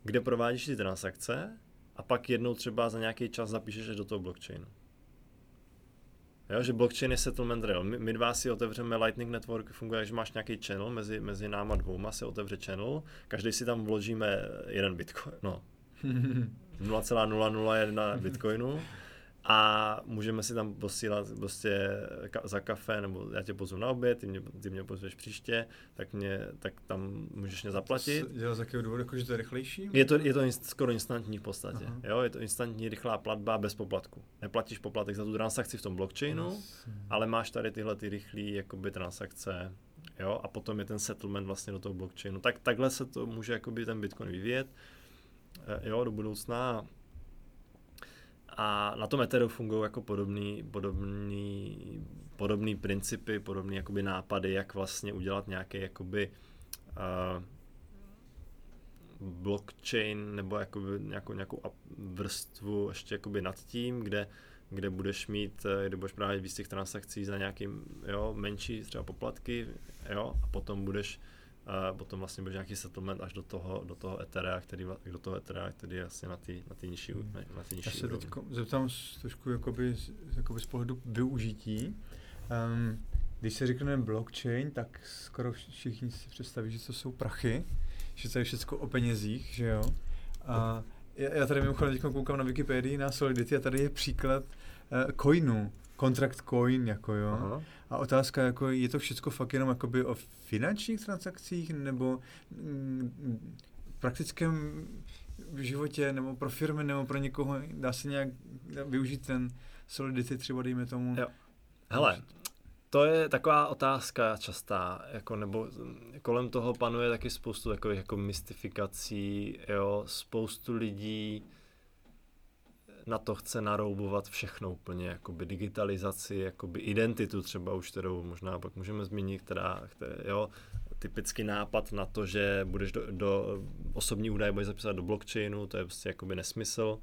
kde provádíš ty transakce a pak jednou třeba za nějaký čas zapíšeš do toho blockchainu. Jo, že blockchain je settlement rail. My, my dva si otevřeme Lightning Network, funguje, že máš nějaký channel mezi, mezi náma dvouma, se otevře channel, každý si tam vložíme jeden bitcoin, no, 0,001 bitcoinu a můžeme si tam posílat prostě ka- za kafe, nebo já tě pozvu na oběd, ty mě, ty mě pozveš příště, tak, mě, tak tam můžeš mě zaplatit. Dělá z jakého důvodu, jako, že to je rychlejší? Je to, je to inst, skoro instantní v podstatě. Aha. Jo, je to instantní rychlá platba bez poplatku. Neplatíš poplatek za tu transakci v tom blockchainu, yes. ale máš tady tyhle ty rychlé jakoby transakce jo, a potom je ten settlement vlastně do toho blockchainu. Tak takhle se to může jakoby ten Bitcoin vyvíjet eh, jo, do budoucna a na tom Etheru fungují jako podobný, podobný, podobný principy, podobné jakoby nápady, jak vlastně udělat nějaký jakoby uh, blockchain nebo jakoby nějakou, nějakou vrstvu ještě jakoby nad tím, kde, kde budeš mít, eh, kde budeš právě víc těch transakcí za nějakým jo, menší třeba poplatky, jo, a potom budeš potom vlastně bude nějaký settlement až do toho, do toho Ethera, který, do toho Ethera, který je asi na té na tý nižší, hmm. na tý nižší Já se teď zeptám trošku jakoby, jakoby z pohledu využití. Um, když se řekne blockchain, tak skoro všichni si představí, že to jsou prachy, že to je všechno o penězích, že jo. A já, já tady mimochodem teď koukám na Wikipedii na Solidity a tady je příklad uh, coinu, contract coin, jako jo. Aha. A otázka, jako je to všechno fakt jenom jakoby o finančních transakcích, nebo mm, praktickém životě, nebo pro firmy, nebo pro někoho, dá se nějak využít ten Solidity třeba, dejme tomu. Jo. Hele, to je taková otázka častá, jako, nebo kolem toho panuje taky spoustu takových jako mystifikací, jo, spoustu lidí na to chce naroubovat všechno úplně, jakoby digitalizaci, jakoby identitu třeba už, kterou možná pak můžeme zmínit, která, která jo, typický nápad na to, že budeš do, do osobní údaje budeš zapisovat do blockchainu, to je prostě jakoby nesmysl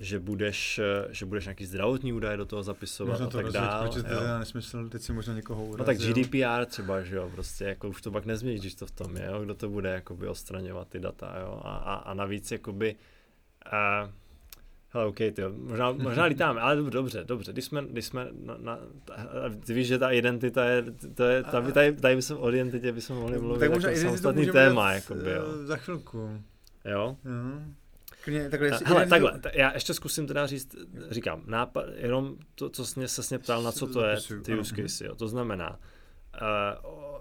že budeš, že budeš nějaký zdravotní údaje do toho zapisovat a tak dále. Proč to je nesmysl, teď si možná někoho urazil. No tak GDPR třeba, že jo, prostě jako už to pak nezměníš, když to v tom je, jo, kdo to bude jakoby ostraňovat ty data, jo, a, a, a navíc jakoby, uh, Hele, OK, ty, možná, možná lítáme, ale dobře, dobře, když jsme, když jsme na, na, ty víš, že ta identita je, to je, tady, tady, tady bychom o identitě bychom mohli mluvit tak možná jako samostatný téma, jako by, jo. Za chvilku. Jo? Uh-huh. Klidně, takhle, Hele, takhle, t- já ještě zkusím teda říct, říkám, nápad, jenom to, co jsi se mě ptal, na co to je, ty use case, jo. To znamená, uh,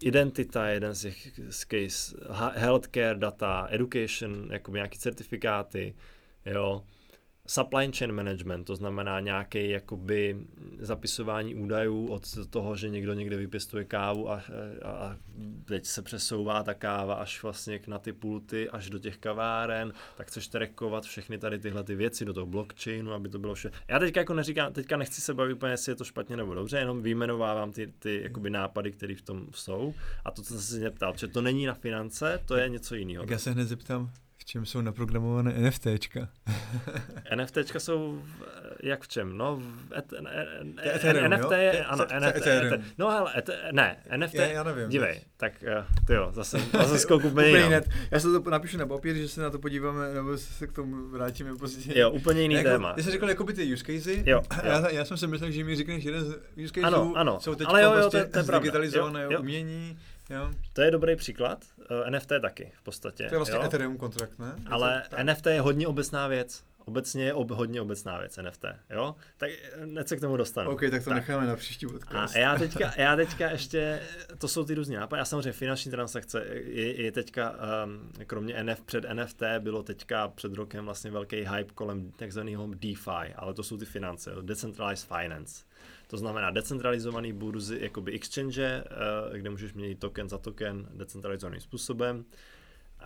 identita je jeden z těch case, healthcare data, education, jako nějaký certifikáty, jo, supply chain management, to znamená nějaké jakoby zapisování údajů od toho, že někdo někde vypěstuje kávu a, a, a teď se přesouvá ta káva až vlastně na ty pulty, až do těch kaváren, tak chceš trackovat všechny tady tyhle ty věci do toho blockchainu, aby to bylo vše. Já teďka jako neříkám, teďka nechci se bavit úplně, jestli je to špatně nebo dobře, jenom vyjmenovávám ty, ty jakoby nápady, které v tom jsou. A to, co jsem se mě ptal, že to není na finance, to je něco jiného. Tak já se hned zeptám, čem jsou naprogramované NFTčka? NFTčka jsou jak v čem? No, v et, e, Ethereum, NFT je, ano, NFT, no hele, et, ne, NFT, já, já nevím. Dívej, tak eh, ty jo, zase, zase skok úplně jiný. Já se to napíšu na papír, že se na to podíváme, nebo se k tomu vrátíme později. Jo, úplně jiný jako, téma. Ty jsi řekl jako by ty use casey, jo, jo. Já, já, jsem si myslel, že mi řekneš jeden z use casey, ano, ano. jsou teď Ale jo, jo, prostě to, to je digitalizované jo, jo. umění, Jo. To je dobrý příklad. Uh, NFT taky v podstatě. To je vlastně jo? Ethereum kontrakt, ne? Ale to, NFT je hodně obecná věc. Obecně je ob, hodně obecná věc NFT, jo? Tak hned se k tomu dostanu. OK, tak to tak. necháme na příští podcast. A já teďka, já teďka ještě, to jsou ty různé nápady. Já samozřejmě finanční transakce je, je teďka, um, kromě NF, před NFT bylo teďka před rokem vlastně velký hype kolem takzvaného DeFi, ale to jsou ty finance, Decentralized Finance. To znamená decentralizovaný burzy, jakoby exchange, eh, kde můžeš měnit token za token decentralizovaným způsobem.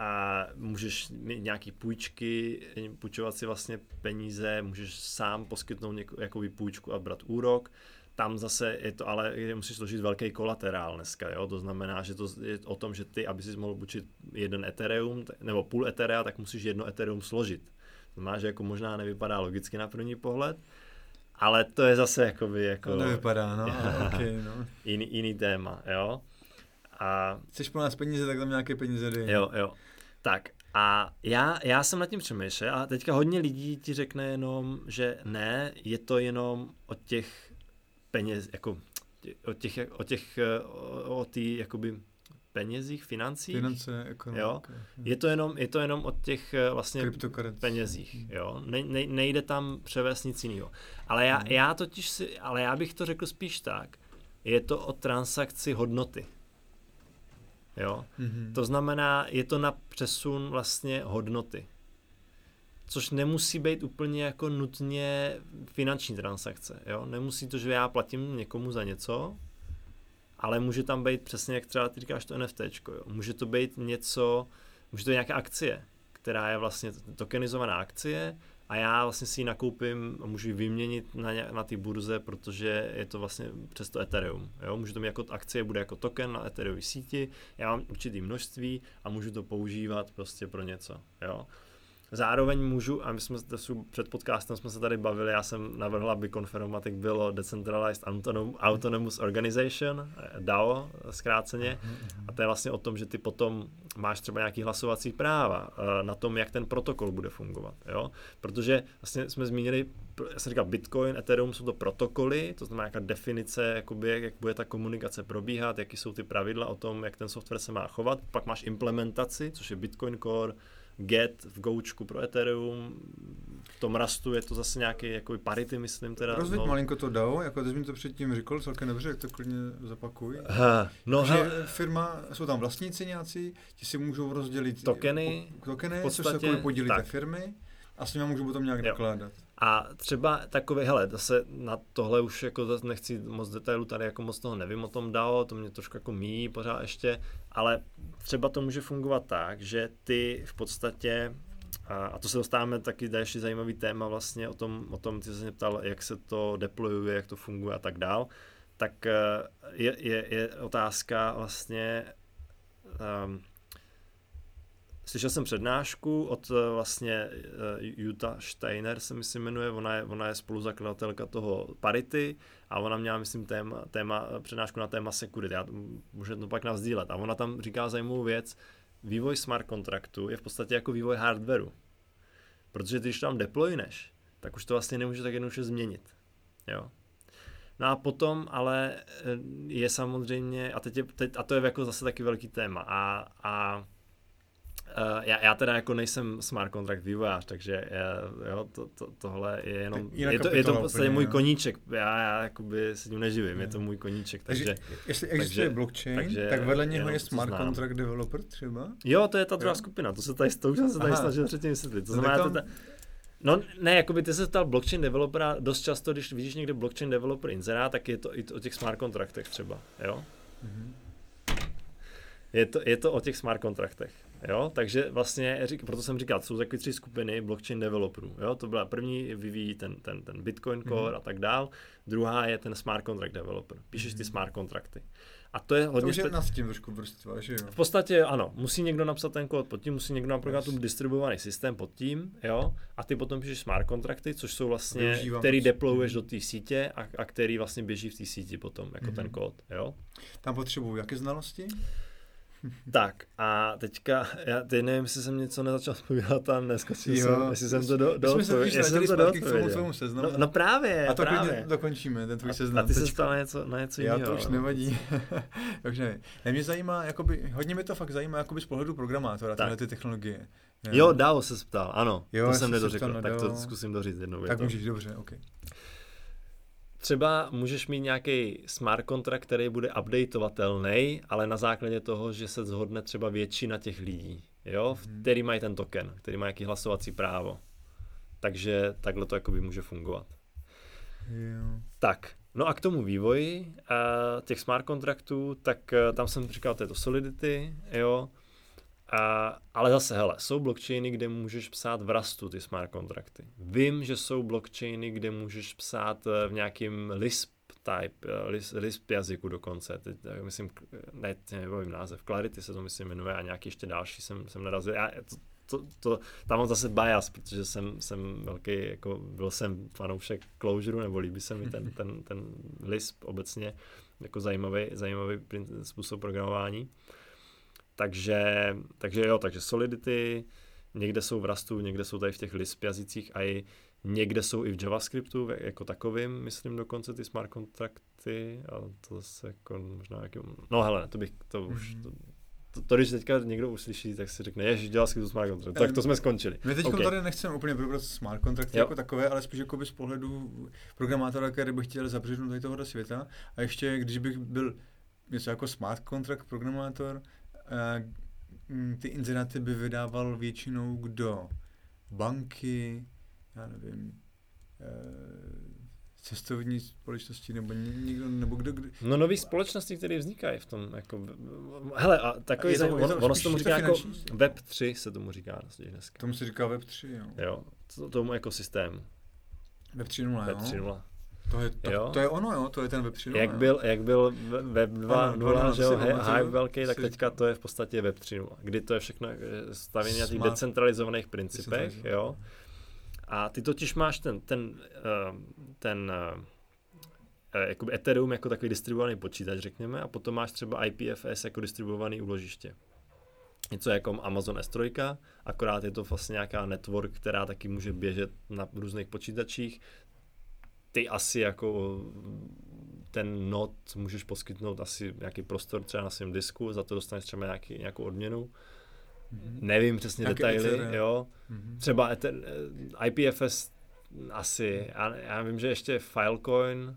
a můžeš mít nějaký půjčky, půjčovat si vlastně peníze, můžeš sám poskytnout něko, jakoby půjčku a brát úrok. Tam zase je to, ale musíš složit velký kolaterál dneska, jo? to znamená, že to je o tom, že ty, aby si mohl půjčit jeden Ethereum, nebo půl Etherea, tak musíš jedno Ethereum složit. To znamená, že jako možná nevypadá logicky na první pohled, ale to je zase jakoby jako... To nevypadá, no, okay, no. jiný, jiný téma, jo. A... Chceš po nás peníze, tak tam nějaké peníze dej. Jo, jo. Tak a já, já jsem nad tím přemýšlel a teďka hodně lidí ti řekne jenom, že ne, je to jenom o těch peněz, jako o těch, o těch, o, o tý, jakoby penězích, financích. Finance, ekonomika. Jo? Je to jenom, je to jenom o těch vlastně penězích. Hmm. Jo? Ne, ne, nejde tam převést nic jiného. Ale já, hmm. já totiž si, ale já bych to řekl spíš tak, je to o transakci hodnoty. Jo? Mm-hmm. To znamená, je to na přesun vlastně hodnoty. Což nemusí být úplně jako nutně finanční transakce. Jo? Nemusí to, že já platím někomu za něco, ale může tam být přesně, jak třeba ty říkáš to NFT. Může to být něco, může to být nějaká akcie, která je vlastně tokenizovaná akcie, a já vlastně si ji nakoupím a můžu ji vyměnit na, na ty burze, protože je to vlastně přes to Ethereum. Jo? Můžu to mít jako akcie, bude jako token na Ethereum síti, já mám určitý množství a můžu to používat prostě pro něco. Jo? Zároveň můžu, a my jsme před podcastem jsme se tady bavili, já jsem navrhl, aby Conferomatic bylo Decentralized Autonomous Organization, DAO zkráceně, a to je vlastně o tom, že ty potom máš třeba nějaký hlasovací práva eh, na tom, jak ten protokol bude fungovat, jo? Protože vlastně jsme zmínili, já jsem říkal, Bitcoin, Ethereum jsou to protokoly, to znamená nějaká definice, jakoby, jak bude ta komunikace probíhat, jaký jsou ty pravidla o tom, jak ten software se má chovat, pak máš implementaci, což je Bitcoin Core, Get v Goučku pro Ethereum, v tom Rastu je to zase nějaký jako parity, myslím teda. Rozvěď no. malinko to DAO, jako ty jsi mi to předtím říkal celkem dobře, jak to klidně zapakuj. Ha, no, že he... firma, jsou tam vlastníci nějací, ti si můžou rozdělit tokeny, po, tokeny podstatě, což se podílí té firmy a s nimi můžu potom nějak jo. nakládat. A třeba takový, hele, zase na tohle už jako nechci moc detailů, tady jako moc toho nevím o tom dalo, to mě trošku jako míjí pořád ještě, ale třeba to může fungovat tak, že ty v podstatě a, a to se dostáváme taky další zajímavý téma vlastně o tom, o tom, ty se ptal, jak se to deployuje, jak to funguje a tak dál, tak eh, je, je, je otázka vlastně, um, Slyšel jsem přednášku od eh, vlastně eh, Jutta Steiner, se myslím jmenuje, ona je, ona je spoluzakladatelka toho Parity a ona měla, myslím, téma, téma, přednášku na téma security, já můžu to pak navzdílet. A ona tam říká zajímavou věc, vývoj smart kontraktu je v podstatě jako vývoj hardwareu. Protože když tam deployneš, tak už to vlastně nemůže tak jednoduše změnit. Jo. No a potom ale eh, je samozřejmě, a, teď je, teď, a to je jako zase taky velký téma, a, a já, já teda jako nejsem smart contract vývojář, takže já, jo, to, to, tohle je jenom, je to, je to v podstatě můj koníček, já, já jakoby se tím neživím, je to můj koníček, takže... takže jestli existuje takže, blockchain, takže, tak vedle něho je smart contract developer třeba? Jo, to je ta druhá skupina, to se tady, to už jsem se tady Aha. snažil předtím vysvětlit, to no znamená, to, No ne, jako by ty se stal blockchain developera dost často, když vidíš někde blockchain developer inzerát, tak je to i o těch smart kontraktech třeba, jo? Mm-hmm. Je to, je to o těch smart kontraktech. Jo, takže vlastně, proto jsem říkal, jsou takové tři skupiny blockchain developerů. Jo, to byla první, vyvíjí ten, ten, ten Bitcoin Core mm-hmm. a tak dál. Druhá je ten smart contract developer. Píšeš mm-hmm. ty mhm. smart kontrakty. A to je hodně... To už je nad tím trošku vrstva, že jo? V podstatě ano, musí někdo napsat ten kód pod tím, musí někdo například tu distribuovaný systém pod tím, jo, a ty potom píšeš smart kontrakty, což jsou vlastně, Využívám který deployuješ do té sítě a, a který vlastně běží v té síti potom, jako mm-hmm. ten kód, jo. Tam potřebuju jaké znalosti? Tak a teďka, já teď nevím, jestli jsem něco nezačal vzpomínat tam dneska, jestli, jsem, jestli jsem to do, do, do jestli jsem to do. No, no, právě, A to právě. dokončíme, ten tvůj seznam. A ty se stal na něco, na něco jiného. Já to už no. nevadí. nevím. Ne, mě zajímá, jakoby, hodně mě to fakt zajímá jakoby z pohledu programátora, tyhle ty technologie. Jo, Dao se ptal, ano, jo, to jsem nedořekl, tak to zkusím doříct jednou Tak můžeš, dobře, ok. Třeba můžeš mít nějaký smart kontrakt, který bude updateovatelný, ale na základě toho, že se zhodne třeba většina těch lidí, jo, hmm. který mají ten token, který má nějaký hlasovací právo. Takže takhle to jakoby může fungovat. Jo. Tak, no a k tomu vývoji uh, těch smart kontraktů, tak uh, tam jsem říkal, to je to Solidity, jo, a, ale zase, hele, jsou blockchainy, kde můžeš psát v Rustu ty smart kontrakty. Vím, že jsou blockchainy, kde můžeš psát eh, v nějakým Lisp type, eh, Lisp, Lisp jazyku dokonce. Teď, myslím, ne, nevím název, Clarity se to myslím jmenuje a nějaký ještě další jsem, jsem narazil. Já, to, to, to, tam mám zase bias, protože jsem, jsem velký, jako byl jsem fanoušek Clojure, nebo líbí se mi ten, ten, ten Lisp obecně, jako zajímavý, zajímavý způsob programování. Takže, takže jo, takže Solidity, někde jsou v Rustu, někde jsou tady v těch Lisp jazycích a i někde jsou i v JavaScriptu jako takovým, myslím dokonce ty smart kontrakty, ale to zase jako možná jaký, no hele, to bych, to už, mm-hmm. to, to, to, když teďka někdo uslyší, tak si řekne, ježiš, JavaScript smart contract, tak to jsme skončili. My teď okay. tady nechceme úplně probrat smart kontrakty jako takové, ale spíš jako z pohledu programátora, který by chtěl zabřednout tady tohoto světa. A ještě, když bych byl něco jako smart contract programátor, ty inzeráty by vydával většinou kdo? Banky, já nevím, eh, cestovní společnosti nebo někdo, nebo kdo, kdo? No nový společnosti, které vznikají v tom, jako, hele, a takový, a je to, je to, ono, se tomu říká jako Web 3 se tomu říká dneska. Tomu se říká Web 3, jo. Jo, to, tomu ekosystému. Web 3.0, Web 3.0. To je, to, jo? to je ono, jo, to je ten web 3.0. Jak byl, jak byl web 2.0, že jo, hype velký, tak teďka to je v podstatě web 3.0, kdy to je všechno stavěné na těch decentralizovaných principech, jo. A ty totiž máš ten, ten, eh, ten eh, jakoby Ethereum jako takový distribuovaný počítač, řekněme, a potom máš třeba IPFS jako distribuovaný úložiště. Něco jako Amazon S3, akorát je to vlastně nějaká network, která taky může běžet na různých počítačích, ty asi jako ten not můžeš poskytnout asi nějaký prostor třeba na svém disku, za to dostaneš třeba nějaký, nějakou odměnu. Mm-hmm. Nevím přesně Nějaký detaily, Ether, jo. Mm-hmm. Třeba Ether, IPFS asi, já, já vím, že ještě Filecoin,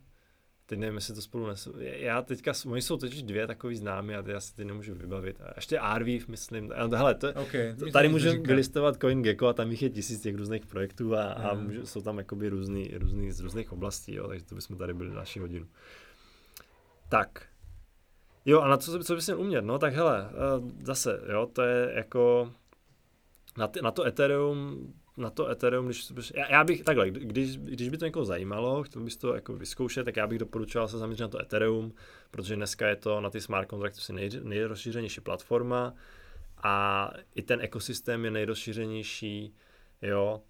teď nevím, jestli to spolu nesu. Já teďka, oni jsou totiž dvě takový známy a ty asi ty nemůžu vybavit. A ještě Arweave, myslím. Hele, to, okay, to, tady můžeme vylistovat CoinGecko a tam jich je tisíc těch různých projektů a, a můžu, jsou tam jakoby různý, různý, z různých oblastí, jo, takže to bychom tady byli další hodinu. Tak. Jo, a na co, co bys měl umět? No tak hele, eh, zase, jo, to je jako na, ty, na to Ethereum na to Ethereum, když já, já bych, takhle, když, když by to někoho zajímalo, chtěl bys to jako vyzkoušet, tak já bych doporučoval se zaměřit na to Ethereum, protože dneska je to na ty smart kontrakty nej, nejrozšířenější platforma a i ten ekosystém je nejrozšířenější, jo.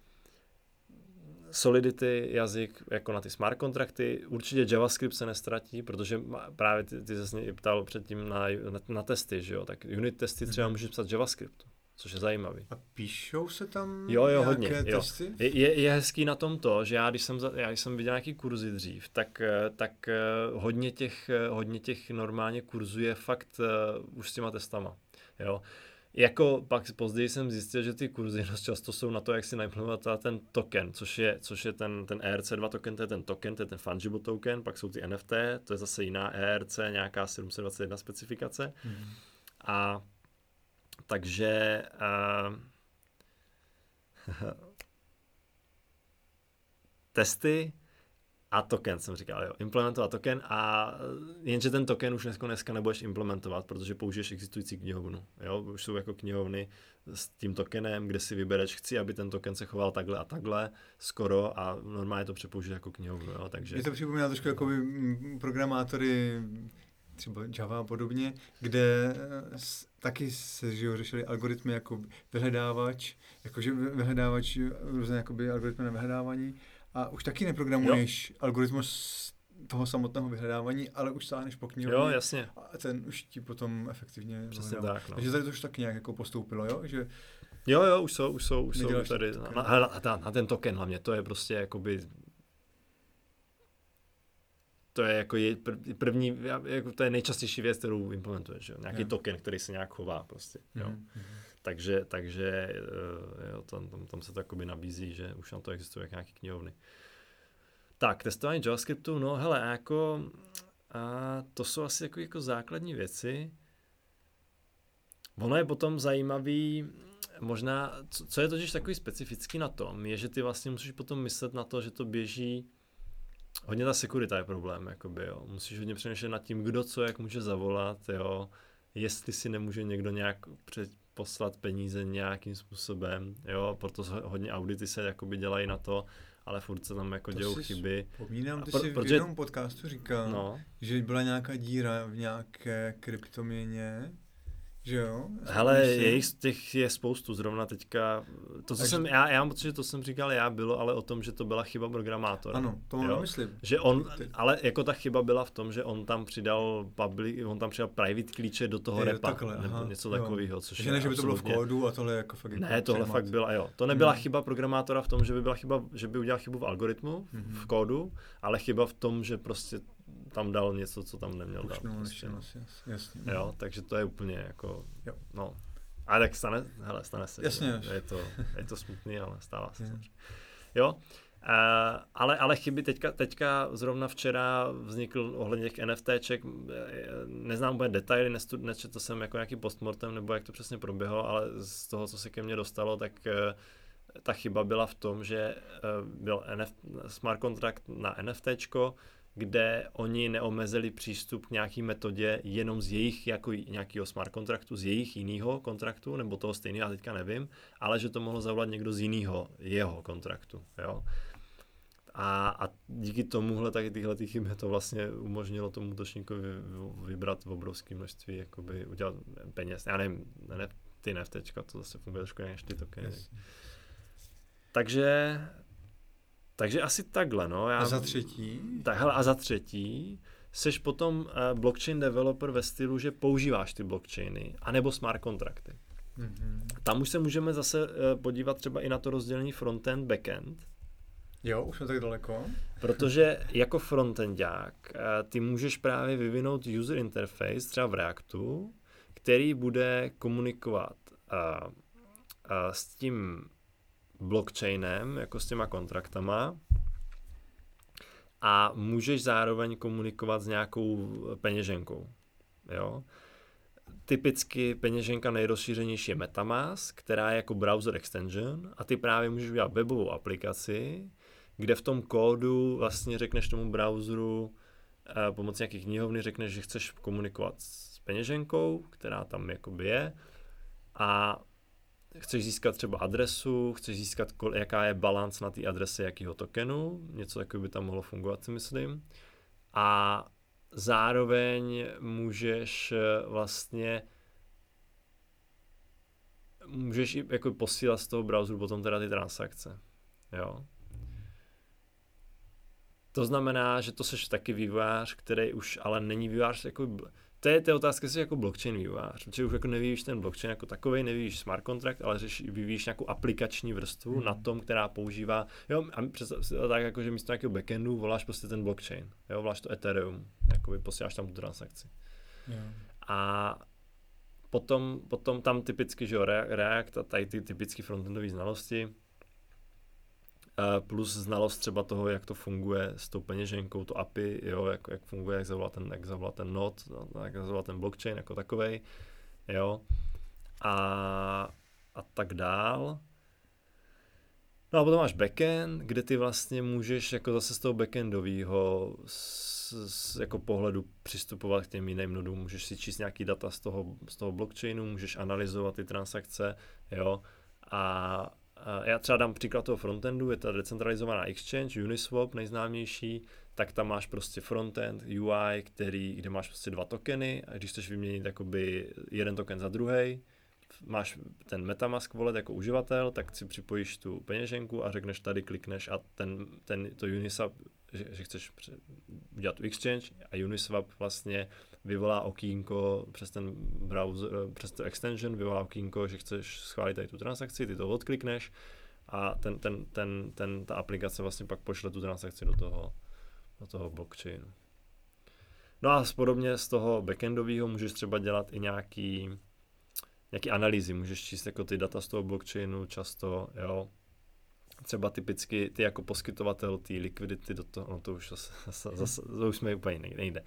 Solidity jazyk jako na ty smart kontrakty. Určitě JavaScript se nestratí, protože právě ty, ty se ptal předtím na, na, na testy, že jo, tak unit testy třeba mhm. můžeš psat JavaScript což je zajímavý. A píšou se tam jo, jo, hodně, testy? Jo. Je, je, hezký na tom to, že já když jsem, já, když jsem viděl nějaký kurzy dřív, tak, eh, tak eh, hodně, těch, eh, hodně těch normálně kurzů je fakt uh, už s těma testama. Jo. Jako pak později jsem zjistil, že ty kurzy dost často jsou na to, jak si naimplementovat ten token, což je, což je ten, ten ERC2 token, to je ten token, to je ten fungible token, pak jsou ty NFT, to je zase jiná ERC, nějaká 721 specifikace. Hmm. A takže uh, testy a token jsem říkal, jo, implementovat token a jenže ten token už dneska, dneska nebudeš implementovat, protože použiješ existující knihovnu, jo, už jsou jako knihovny s tím tokenem, kde si vybereš, chci, aby ten token se choval takhle a takhle, skoro a normálně to přepoužiješ jako knihovnu, jo, takže... Mě to připomíná trošku jako by programátory třeba Java a podobně, kde eh, taky se že jo, řešili algoritmy jako vyhledávač, jakože vyhledávač, různé jakoby algoritmy na vyhledávání a už taky neprogramuješ jo. algoritmus toho samotného vyhledávání, ale už sáhneš po knihovně. Jo, jasně. A ten už ti potom efektivně Přesně tak, no. Takže tady to už tak nějak jako postoupilo, jo? Že Jo, jo, už jsou, už jsou, už jsou tady. Na, na, na, na, ten token hlavně, to je prostě jakoby to je jako je první, jako to je nejčastější věc, kterou implementuješ, jo? nějaký yeah. token, který se nějak chová prostě, jo. Mm-hmm. Takže, takže eh, jo, tam, tam, tam se to jakoby nabízí, že už na to existuje jak nějaký knihovny. Tak, testování JavaScriptu, no hele, jako a to jsou asi jako, jako základní věci. Ono je potom zajímavý, možná, co, co je totiž takový specifický na tom, je, že ty vlastně musíš potom myslet na to, že to běží hodně ta sekurita je problém, jakoby, jo. Musíš hodně přemýšlet nad tím, kdo co, jak může zavolat, jo. Jestli si nemůže někdo nějak před, poslat peníze nějakým způsobem, jo, proto hodně audity se jakoby dělají na to, ale furt se tam jako dějou chyby. Vzpomínám, ty pro, jsi v protože, jednom podcastu říkal, no. že byla nějaká díra v nějaké kryptoměně, že jo? Hele, je jich, těch je spoustu, zrovna teďka, to, co Takže... jsem, já, já mám pocit, že to jsem říkal já, bylo ale o tom, že to byla chyba programátora. Ano, to mám myslím. Že on, ale jako ta chyba byla v tom, že on tam přidal public, on tam přidal private klíče do toho je, repa, takhle, nebo aha, něco takového, což že ne, že by to bylo v kódu a tohle jako fakt Ne, jako tohle fakt byla, jo. To nebyla hmm. chyba programátora v tom, že by byla chyba, že by udělal chybu v algoritmu, hmm. v kódu, ale chyba v tom, že prostě tam dal něco, co tam neměl dát. Prostě, no. jasně. Jo, takže to je úplně jako, jo. no. A tak stane, hele, stane se. Jasně. Je to, je to smutný, ale stává se. Jo, Uh, ale, ale chyby teďka, teďka zrovna včera vznikl ohledně těch NFTček, neznám úplně detaily, nestud, nečetl jsem jako nějaký postmortem nebo jak to přesně proběhlo, ale z toho, co se ke mně dostalo, tak uh, ta chyba byla v tom, že uh, byl NF, smart contract na NFTčko, kde oni neomezili přístup k nějaký metodě jenom z jejich jako nějakého smart kontraktu, z jejich jiného kontraktu, nebo toho stejného, já teďka nevím, ale že to mohl zavolat někdo z jiného jeho kontraktu. Jo? A, a díky tomuhle taky tyhle ty chyby to vlastně umožnilo tomu útočníkovi vybrat v obrovské množství, jakoby udělat peněz. Já nevím, ne, ty neftečka, to zase funguje trošku než ty tokeny. Yes. Takže takže asi takhle, no. Já, a za třetí? Takhle a za třetí seš potom uh, blockchain developer ve stylu, že používáš ty blockchainy, anebo smart kontrakty. Mm-hmm. Tam už se můžeme zase uh, podívat třeba i na to rozdělení frontend, backend. Jo, už jsme tak daleko. Protože jako frontendák uh, ty můžeš právě vyvinout user interface třeba v Reactu, který bude komunikovat uh, uh, s tím blockchainem, jako s těma kontraktama a můžeš zároveň komunikovat s nějakou peněženkou. Jo? Typicky peněženka nejrozšířenější je Metamask, která je jako browser extension a ty právě můžeš udělat webovou aplikaci, kde v tom kódu vlastně řekneš tomu browseru eh, pomocí nějakých knihovny řekneš, že chceš komunikovat s peněženkou, která tam jakoby je a chceš získat třeba adresu, chceš získat, jaká je balance na té adrese jakého tokenu, něco takového by tam mohlo fungovat, si myslím. A zároveň můžeš eh, vlastně můžeš i jako posílat z toho browseru potom teda ty transakce. Jo. To znamená, že to seš taky vývojář, který už ale není vývojář jako to je ta otázka, jestli jako blockchain vývojář, protože už jako nevíš ten blockchain jako takový, nevíš smart contract, ale řeš, vyvíjíš nějakou aplikační vrstvu hmm. na tom, která používá, jo, a představ si tak jako, že místo nějakého backendu voláš prostě ten blockchain, jo, voláš to Ethereum, jakoby posíláš tam tu transakci. Yeah. A potom, potom tam typicky, že jo, React a tady ty typické frontendové znalosti, plus znalost třeba toho, jak to funguje s tou peněženkou, to API, jo, jak, jak funguje, jak zavolat ten, jak zavolat ten node, no, jak zavolat ten blockchain jako takovej, jo, a, a tak dál. No a potom máš backend, kde ty vlastně můžeš jako zase z toho backendového jako pohledu přistupovat k těm jiným nodům. Můžeš si číst nějaký data z toho, z toho blockchainu, můžeš analyzovat ty transakce, jo, a já třeba dám příklad toho frontendu, je ta decentralizovaná exchange, Uniswap nejznámější, tak tam máš prostě frontend, UI, který, kde máš prostě dva tokeny a když chceš vyměnit jakoby jeden token za druhý, máš ten Metamask wallet jako uživatel, tak si připojíš tu peněženku a řekneš tady, klikneš a ten, ten to Uniswap, že, že chceš udělat tu exchange a Uniswap vlastně vyvolá okýnko přes ten browser, přes to extension, vyvolá okýnko, že chceš schválit tady tu transakci, ty to odklikneš a ten, ten, ten, ten, ta aplikace vlastně pak pošle tu transakci do toho, do toho blockchainu. No a podobně z toho backendového můžeš třeba dělat i nějaký, nějaký analýzy, můžeš číst jako ty data z toho blockchainu často, jo, třeba typicky ty jako poskytovatel té likvidity do toho, no to už zase, zase, zase to už jsme úplně nejde,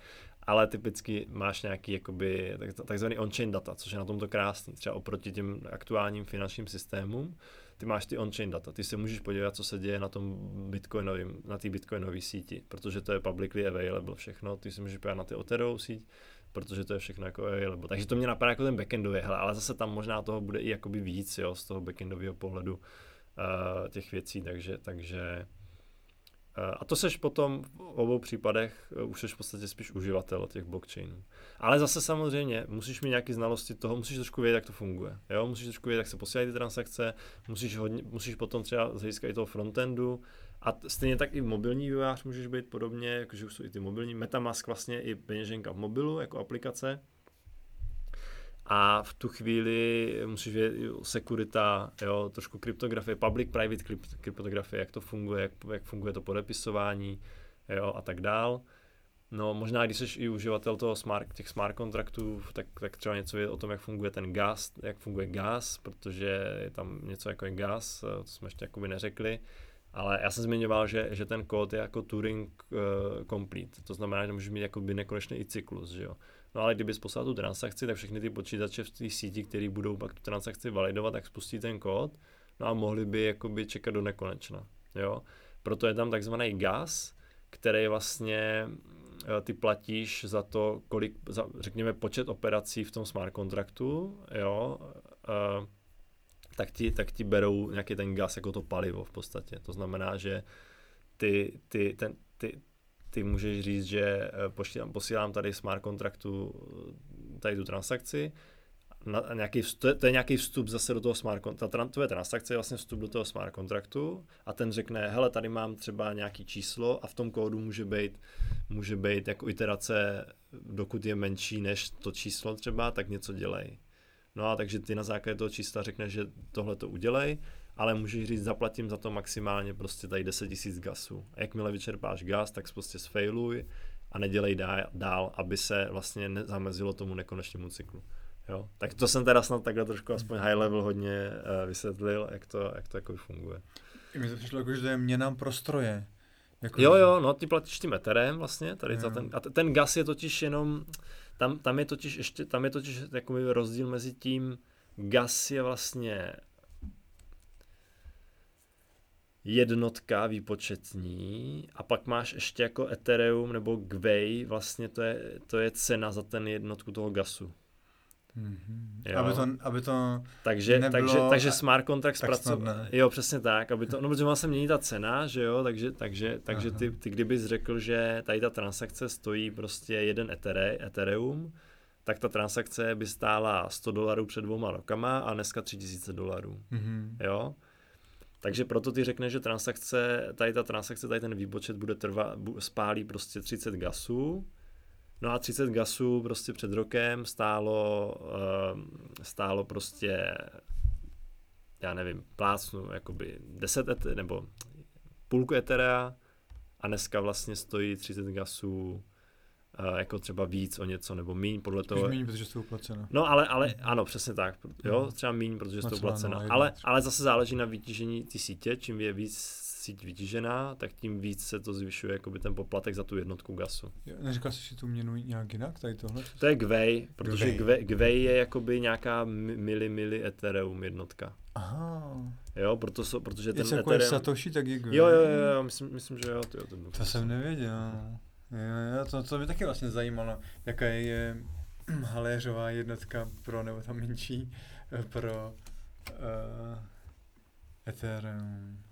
ale typicky máš nějaký jakoby takzvaný on-chain data, což je na tomto krásný, třeba oproti těm aktuálním finančním systémům, ty máš ty on-chain data, ty se můžeš podívat, co se děje na tom bitcoinovém, na té bitcoinové síti, protože to je publicly available všechno, ty se můžeš podívat na ty Ethereum síť, protože to je všechno jako available. Takže to mě napadá jako ten backendový, hele, ale zase tam možná toho bude i jakoby víc, jo, z toho backendového pohledu uh, těch věcí, takže, takže a to seš potom v obou případech, uh, už seš v podstatě spíš uživatel těch blockchainů. Ale zase samozřejmě musíš mít nějaké znalosti toho, musíš trošku vědět, jak to funguje. Jo? Musíš trošku vědět, jak se posílají ty transakce, musíš, hodně, musíš potom třeba z hlediska i toho frontendu, a stejně tak i mobilní vývojář můžeš být podobně, jakože už jsou i ty mobilní. Metamask vlastně i peněženka v mobilu jako aplikace. A v tu chvíli musíš vědět sekurita, jo, trošku kryptografie, public-private kryptografie, jak to funguje, jak, jak funguje to podepisování jo, a tak dál. No možná, když jsi i uživatel toho smart, těch smart kontraktů, tak, tak třeba něco je o tom, jak funguje ten gas, jak funguje gas, protože je tam něco jako je gas, to jsme ještě jakoby neřekli. Ale já jsem zmiňoval, že, že ten kód je jako Turing uh, complete, to znamená, že můžeš mít jako by nekonečný i cyklus, že jo. No ale kdyby poslal tu transakci, tak všechny ty počítače v té síti, které budou pak tu transakci validovat, tak spustí ten kód, no a mohli by jakoby čekat do nekonečna, jo. Proto je tam takzvaný gas, který vlastně eh, ty platíš za to, kolik, za, řekněme, počet operací v tom smart kontraktu, jo, uh, tak ti, tak ti berou nějaký ten gas jako to palivo v podstatě. To znamená, že ty, ty, ten, ty, ty můžeš říct, že eh, posílám, posílám tady smart kontraktu eh, tady tu transakci, na, nějaký vstup, to je nějaký vstup zase do toho smart kontraktu, ta tvoje transakce je vlastně vstup do toho smart kontraktu a ten řekne, hele, tady mám třeba nějaký číslo a v tom kódu může být, může být jako iterace, dokud je menší než to číslo třeba, tak něco dělej. No a takže ty na základě toho čísla řekneš, že tohle to udělej, ale můžeš říct, zaplatím za to maximálně prostě tady 10 000 gasů. A jakmile vyčerpáš gas, tak prostě sfailuj a nedělej dál, aby se vlastně zamezilo tomu nekonečnému cyklu. Jo? Tak to jsem teda snad takhle trošku aspoň high level hodně uh, vysvětlil, jak to, jak to jako funguje. I mi to přišlo jako, že to je měna pro stroje. Jako, jo, jo, no ty platíš tím Etherem vlastně, tady za ten, a ten gas je totiž jenom, tam, tam je totiž ještě, tam je totiž takový rozdíl mezi tím, gas je vlastně jednotka výpočetní a pak máš ještě jako Ethereum nebo Gwei, vlastně to je, to je cena za ten jednotku toho gasu. Mm-hmm. Aby to, aby to takže, takže, takže smart contract zpracovat. Jo, přesně tak, aby to, no protože má se mění ta cena, že jo, takže, takže, takže ty, ty kdybys řekl, že tady ta transakce stojí prostě jeden Ethere, Ethereum, tak ta transakce by stála 100 dolarů před dvouma rokama a dneska 3000 dolarů. Mm-hmm. Jo? Takže proto ty řekneš, že transakce, tady ta transakce, tady ten výpočet bude trvat, spálí prostě 30 gasů, No a 30 gasů prostě před rokem stálo, ehm, stálo prostě, já nevím, plácnu, jakoby 10 et, nebo půlku Etherea a dneska vlastně stojí 30 gasů jako třeba víc o něco nebo míň podle toho. Míň, protože jsou placena. No ale, ale ano, přesně tak. Jo, třeba míň, protože jsou placena. Ale, ale zase záleží na vytížení ty sítě, čím je víc síť vytížená, tak tím víc se to zvyšuje jakoby ten poplatek za tu jednotku gasu. Jo, neříkal jsi si tu měnu nějak jinak, tady tohle? To je Gwei, protože Gwei, Gwei je jakoby nějaká mili, mili Ethereum jednotka. Aha. Jo, proto, so, protože ten jako Ethereum... Satoshi, tak je Gwei. Jo, jo, jo, myslím, myslím že jo. Tyjo, to, to jsem nevěděl. Jo, jo, to, to mě taky vlastně zajímalo, jaká je haléřová jednotka pro, nebo ta menší, eh, pro uh, Ethereum.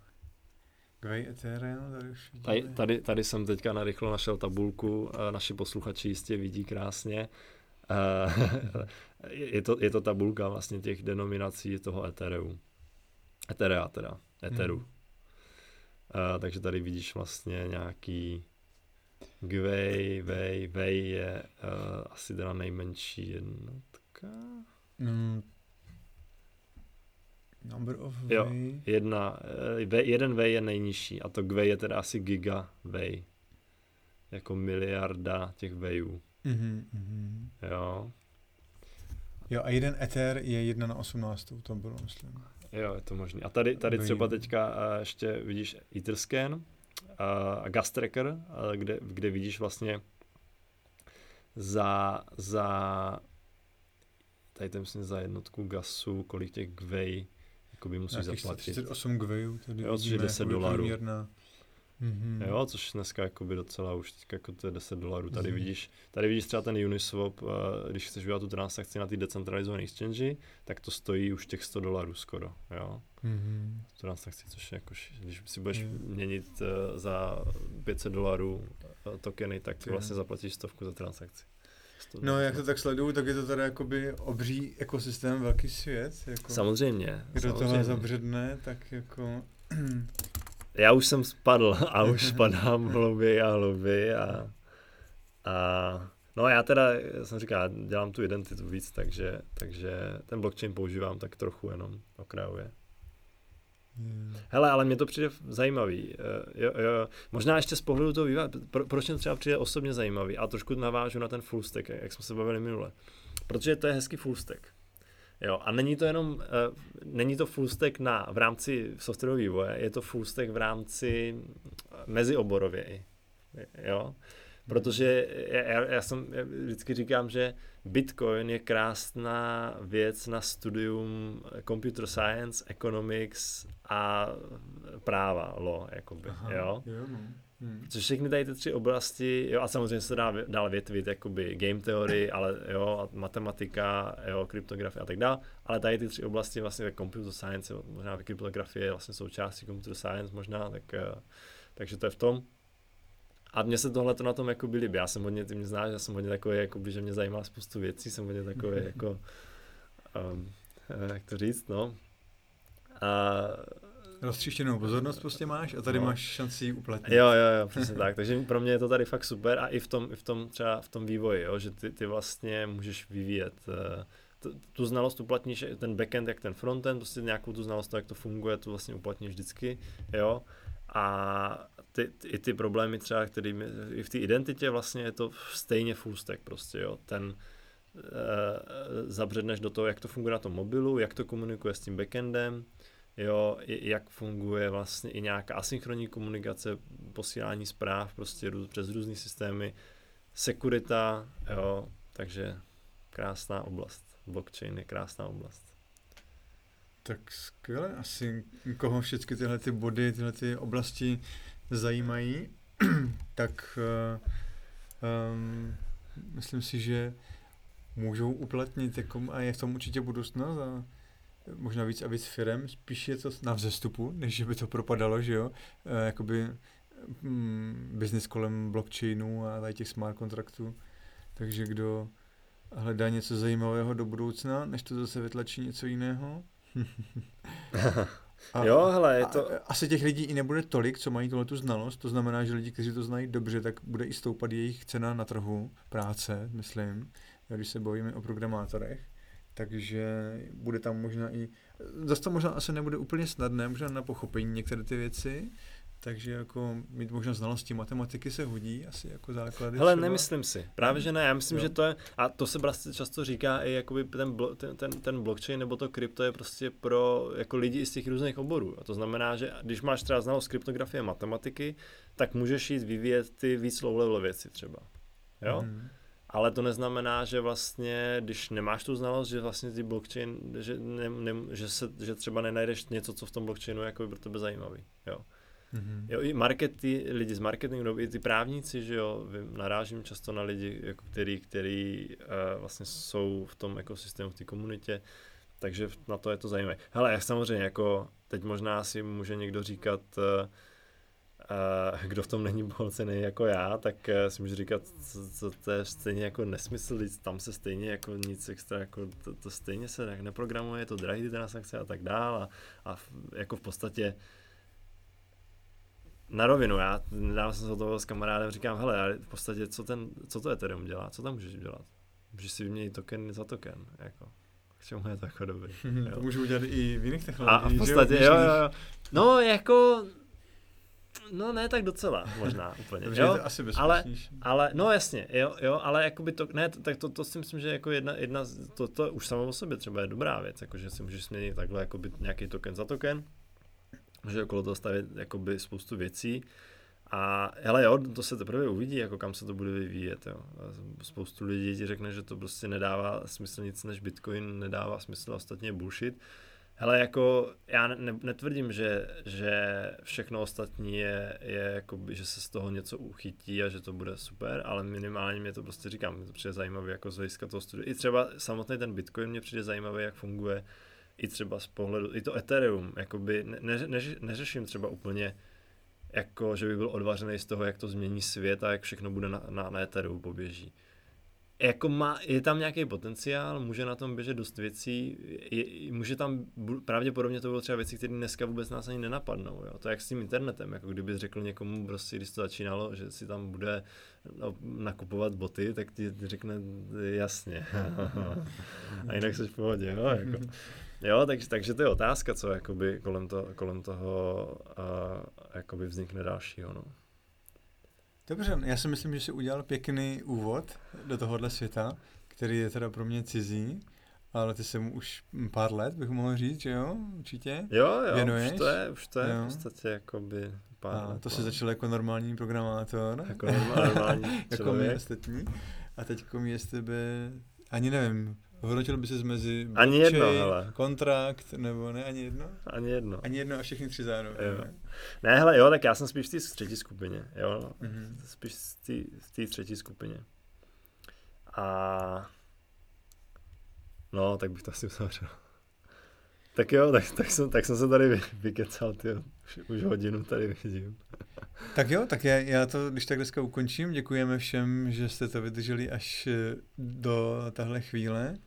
Gwei Ethereum, tady už tady, tady, tady jsem teďka narychlo našel tabulku, naši posluchači jistě vidí krásně. je, to, je to tabulka vlastně těch denominací toho Ethereum. Etherea teda, Etheru. Hmm. Uh, takže tady vidíš vlastně nějaký Gwei, Wei, Wei je uh, asi teda nejmenší jednotka. Hmm, Number of jo, jedna, v, eh, jeden V je nejnižší a to V je teda asi giga V. Jako miliarda těch Vejů. Mm-hmm, mm-hmm. Jo. Jo, a jeden Ether je jedna na 18, to bylo, myslím. Jo, je to možné. A tady, tady třeba teďka uh, ještě vidíš Etherscan uh, Gas Tracker, uh, kde, kde vidíš vlastně za, za tady to myslím za jednotku gasu, kolik těch gvej jakoby musíš zaplatit. 38 gwejů, tedy jo, vidíme 10 dolarů. Průměrná, Mm-hmm. Jo, což dneska jakoby docela už teď jako to je 10 dolarů. Tady Mhm. vidíš, tady vidíš třeba ten Uniswap, eh, když chceš udělat tu transakci na ty decentralizované exchange, tak to stojí už těch 100 dolarů skoro, jo. Mm-hmm. Transakci, což je jako, když si budeš Jo. měnit eh, za 500 dolarů eh, tokeny, tak Jo. vlastně zaplatíš stovku za transakci. 100 No, jak to tak sleduju, tak je to teda jakoby obří ekosystém, velký svět. Jako, Samozřejmě. Kdo tohle samozřejmě. zabředne, tak jako... Já už jsem spadl a už spadám hlouběji a hlouběji a, a no já teda, já jsem říkal, dělám tu identitu víc, takže, takže ten blockchain používám tak trochu jenom okrajově. Hmm. Hele, ale mě to přijde zajímavý. Eh, Jo, jo. Možná ještě z pohledu toho vývoje, pro, proč mě třeba přijde osobně zajímavý a trošku navážu na ten full stack, jak jak jsme se bavili minule. Protože to je hezký full stack. Jo, a není to jenom, uh, není to full stack na, v rámci softwarového vývoje, je to full stack v rámci mezioborově i. Jo, protože já, já, jsem, já vždycky říkám, že Bitcoin je krásná věc na studium computer science, economics a práva, law, jakoby, Aha, jo. jo no. Hmm. Což všechny tady ty tři oblasti, jo, a samozřejmě se dá dál větvit, jakoby game theory, ale jo, a matematika, jo, kryptografie a tak dále, ale tady ty tři oblasti vlastně tak computer science, možná kryptografie je vlastně součástí computer science možná, tak, eh, takže to je v tom. A mně se tohle to na tom jako líbí. Já jsem hodně, ty mě znáš, já jsem hodně takový, jakoby, že mě zajímá spoustu věcí, jsem hodně takový jako, um, eh, jak to říct, no. A Roztříštěnou pozornost prostě máš a tady No. máš šanci ji uplatnit. Jo, jo, jo, přesně tak. Takže pro mě je to tady fakt super a i v tom, i v tom třeba v tom vývoji, jo, že ty, ty vlastně můžeš vyvíjet eh, tu, tu znalost uplatníš, ten backend jak ten frontend, prostě nějakou tu znalost, jak to funguje, tu vlastně uplatníš vždycky, jo. A ty, i ty problémy třeba, kterými, i v té identitě vlastně je to stejně full stack prostě, jo. Ten, eh, zabředneš do toho, jak to funguje na tom mobilu, jak to komunikuje s tím backendem, jo, i, jak funguje vlastně i nějaká asynchronní komunikace, posílání zpráv prostě růz, přes různé systémy, sekurita, jo, takže krásná oblast. Blockchain je krásná oblast. Tak skvěle, asi koho všechny tyhle ty body, tyhle ty oblasti zajímají, tak um, myslím si, že můžou uplatnit jako, a je v tom určitě budoucnost a možná víc a víc firm, spíš je to na vzestupu, než že by to propadalo, že jo, e, jakoby mm, business kolem blockchainu a tady těch smart kontraktů, takže kdo hledá něco zajímavého do budoucna, než to zase vytlačí něco jiného. A, jo, hele, je to... A, asi těch lidí i nebude tolik, co mají tohle tu znalost, to znamená, že lidi, kteří to znají dobře, tak bude i stoupat jejich cena na trhu práce, myslím, když se bavíme o programátorech. Takže bude tam možná i, zase to možná asi nebude úplně snadné, možná na pochopení některé ty věci, takže jako mít možná znalosti matematiky se hodí, asi jako základy. Hele, třeba. nemyslím si. Právě, že ne. Já myslím, Jo. že to je, a to se prostě často říká i jakoby ten, blo, ten, ten, ten blockchain nebo to krypto je prostě pro jako lidi z těch různých oborů. A to znamená, že když máš třeba znalost kryptografie a matematiky, tak můžeš jít vyvíjet ty víc low věci třeba. Jo? Mhm. Ale to neznamená, že vlastně, když nemáš tu znalost, že vlastně ty blockchain, že, ne, ne, že, se, že třeba nenajdeš něco, co v tom blockchainu je jako pro tebe zajímavý. Jo. Mhm. Jo, i markety, lidi z marketingu, nebo i ty právníci, že jo, narážím často na lidi, jako který, který uh, vlastně jsou v tom ekosystému, v té komunitě, takže na to je to zajímavé. Hele, samozřejmě, jako teď možná si může někdo říkat, uh, uh, kdo v tom není bohocený jako já, tak uh, si může říkat, co, co to je stejně jako nesmysl, tam se stejně jako nic extra, jako to, to stejně se tak neprogramuje, je to drahý transakce a tak dál a, a v, jako v podstatě na rovinu, já nedávno jsem se toho s kamarádem, říkám, hele, ale v podstatě, co, ten, co to Ethereum dělá, co tam můžeš dělat? Můžeš si vyměnit token za token, jako. K čemu je to jako dobrý? To můžu udělat i v jiných technologiích. a v podstatě, jo, jo, jo. No, jako, no ne tak docela, možná úplně, Dobře, jo? je to asi ale, ale, no jasně, jo, jo, ale jakoby to, ne, tak to, to si myslím, že jako jedna, jedna to, to už samo o sobě třeba je dobrá věc, jako že si můžeš změnit takhle jakoby nějaký token za token, může okolo toho stavit jakoby spoustu věcí, a hele jo, to se teprve uvidí, jako kam se to bude vyvíjet, jo. Spoustu lidí ti řekne, že to prostě nedává smysl nic než Bitcoin, nedává smysl, ostatně bullshit. Hele, jako já ne, netvrdím, že, že všechno ostatní je, je jako, že se z toho něco uchytí a že to bude super, ale minimálně mě to prostě říkám, mě to přijde zajímavé jako z hlediska toho studia. I třeba samotný ten Bitcoin mě přijde zajímavý, jak funguje, i třeba z pohledu, i to Ethereum, jakoby ne, ne, ne, neřeším třeba úplně, jako, že by byl odvařený z toho, jak to změní svět a jak všechno bude na, na, na Ethereum poběží jako má, je tam nějaký potenciál, může na tom běžet dost věcí, je, může tam, pravděpodobně to bylo třeba věci, které dneska vůbec nás ani nenapadnou, jo? to jak s tím internetem, jako kdyby řekl někomu prostě, když to začínalo, že si tam bude no, nakupovat boty, tak ti řekne jasně. A jinak jsi v pohodě, no, jako. Jo, tak, takže to je otázka, co jakoby kolem, to, kolem toho uh, jakoby vznikne dalšího, no. Dobře, já si myslím, že jsi udělal pěkný úvod do tohohle světa, který je teda pro mě cizí, ale ty se mu už pár let, bych mohl říct, že jo, určitě Jo, jo, věnuješ. už to je, už to je jo. v podstatě jakoby pár A let, to se začal jako normální programátor. Jako normální Jako my ostatní. A teď mi z tebe, ani nevím, Hodnotil by se mezi ani jedno, hele. kontrakt, nebo ne, ani jedno? Ani jedno. Ani jedno a všechny tři zároveň. Jo. Ne? ne, hele, jo, tak já jsem spíš v té třetí skupině, jo. Mm-hmm. Spíš v té třetí skupině. A no, tak bych to asi uzavřel. Tak jo, tak, tak, jsem, tak jsem se tady vykecal, ty už, už hodinu tady vidím. Tak jo, tak já, já to, když tak dneska ukončím, děkujeme všem, že jste to vydrželi až do tahle chvíle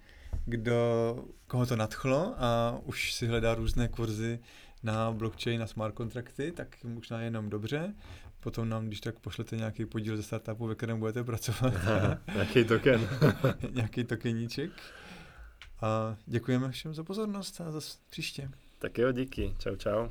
kdo, koho to nadchlo a už si hledá různé kurzy na blockchain, na smart kontrakty, tak možná jenom dobře. Potom nám, když tak pošlete nějaký podíl ze startupu, ve kterém budete pracovat. nějaký token. nějaký tokeníček. A děkujeme všem za pozornost a zase příště. Tak jo, díky. Čau, čau.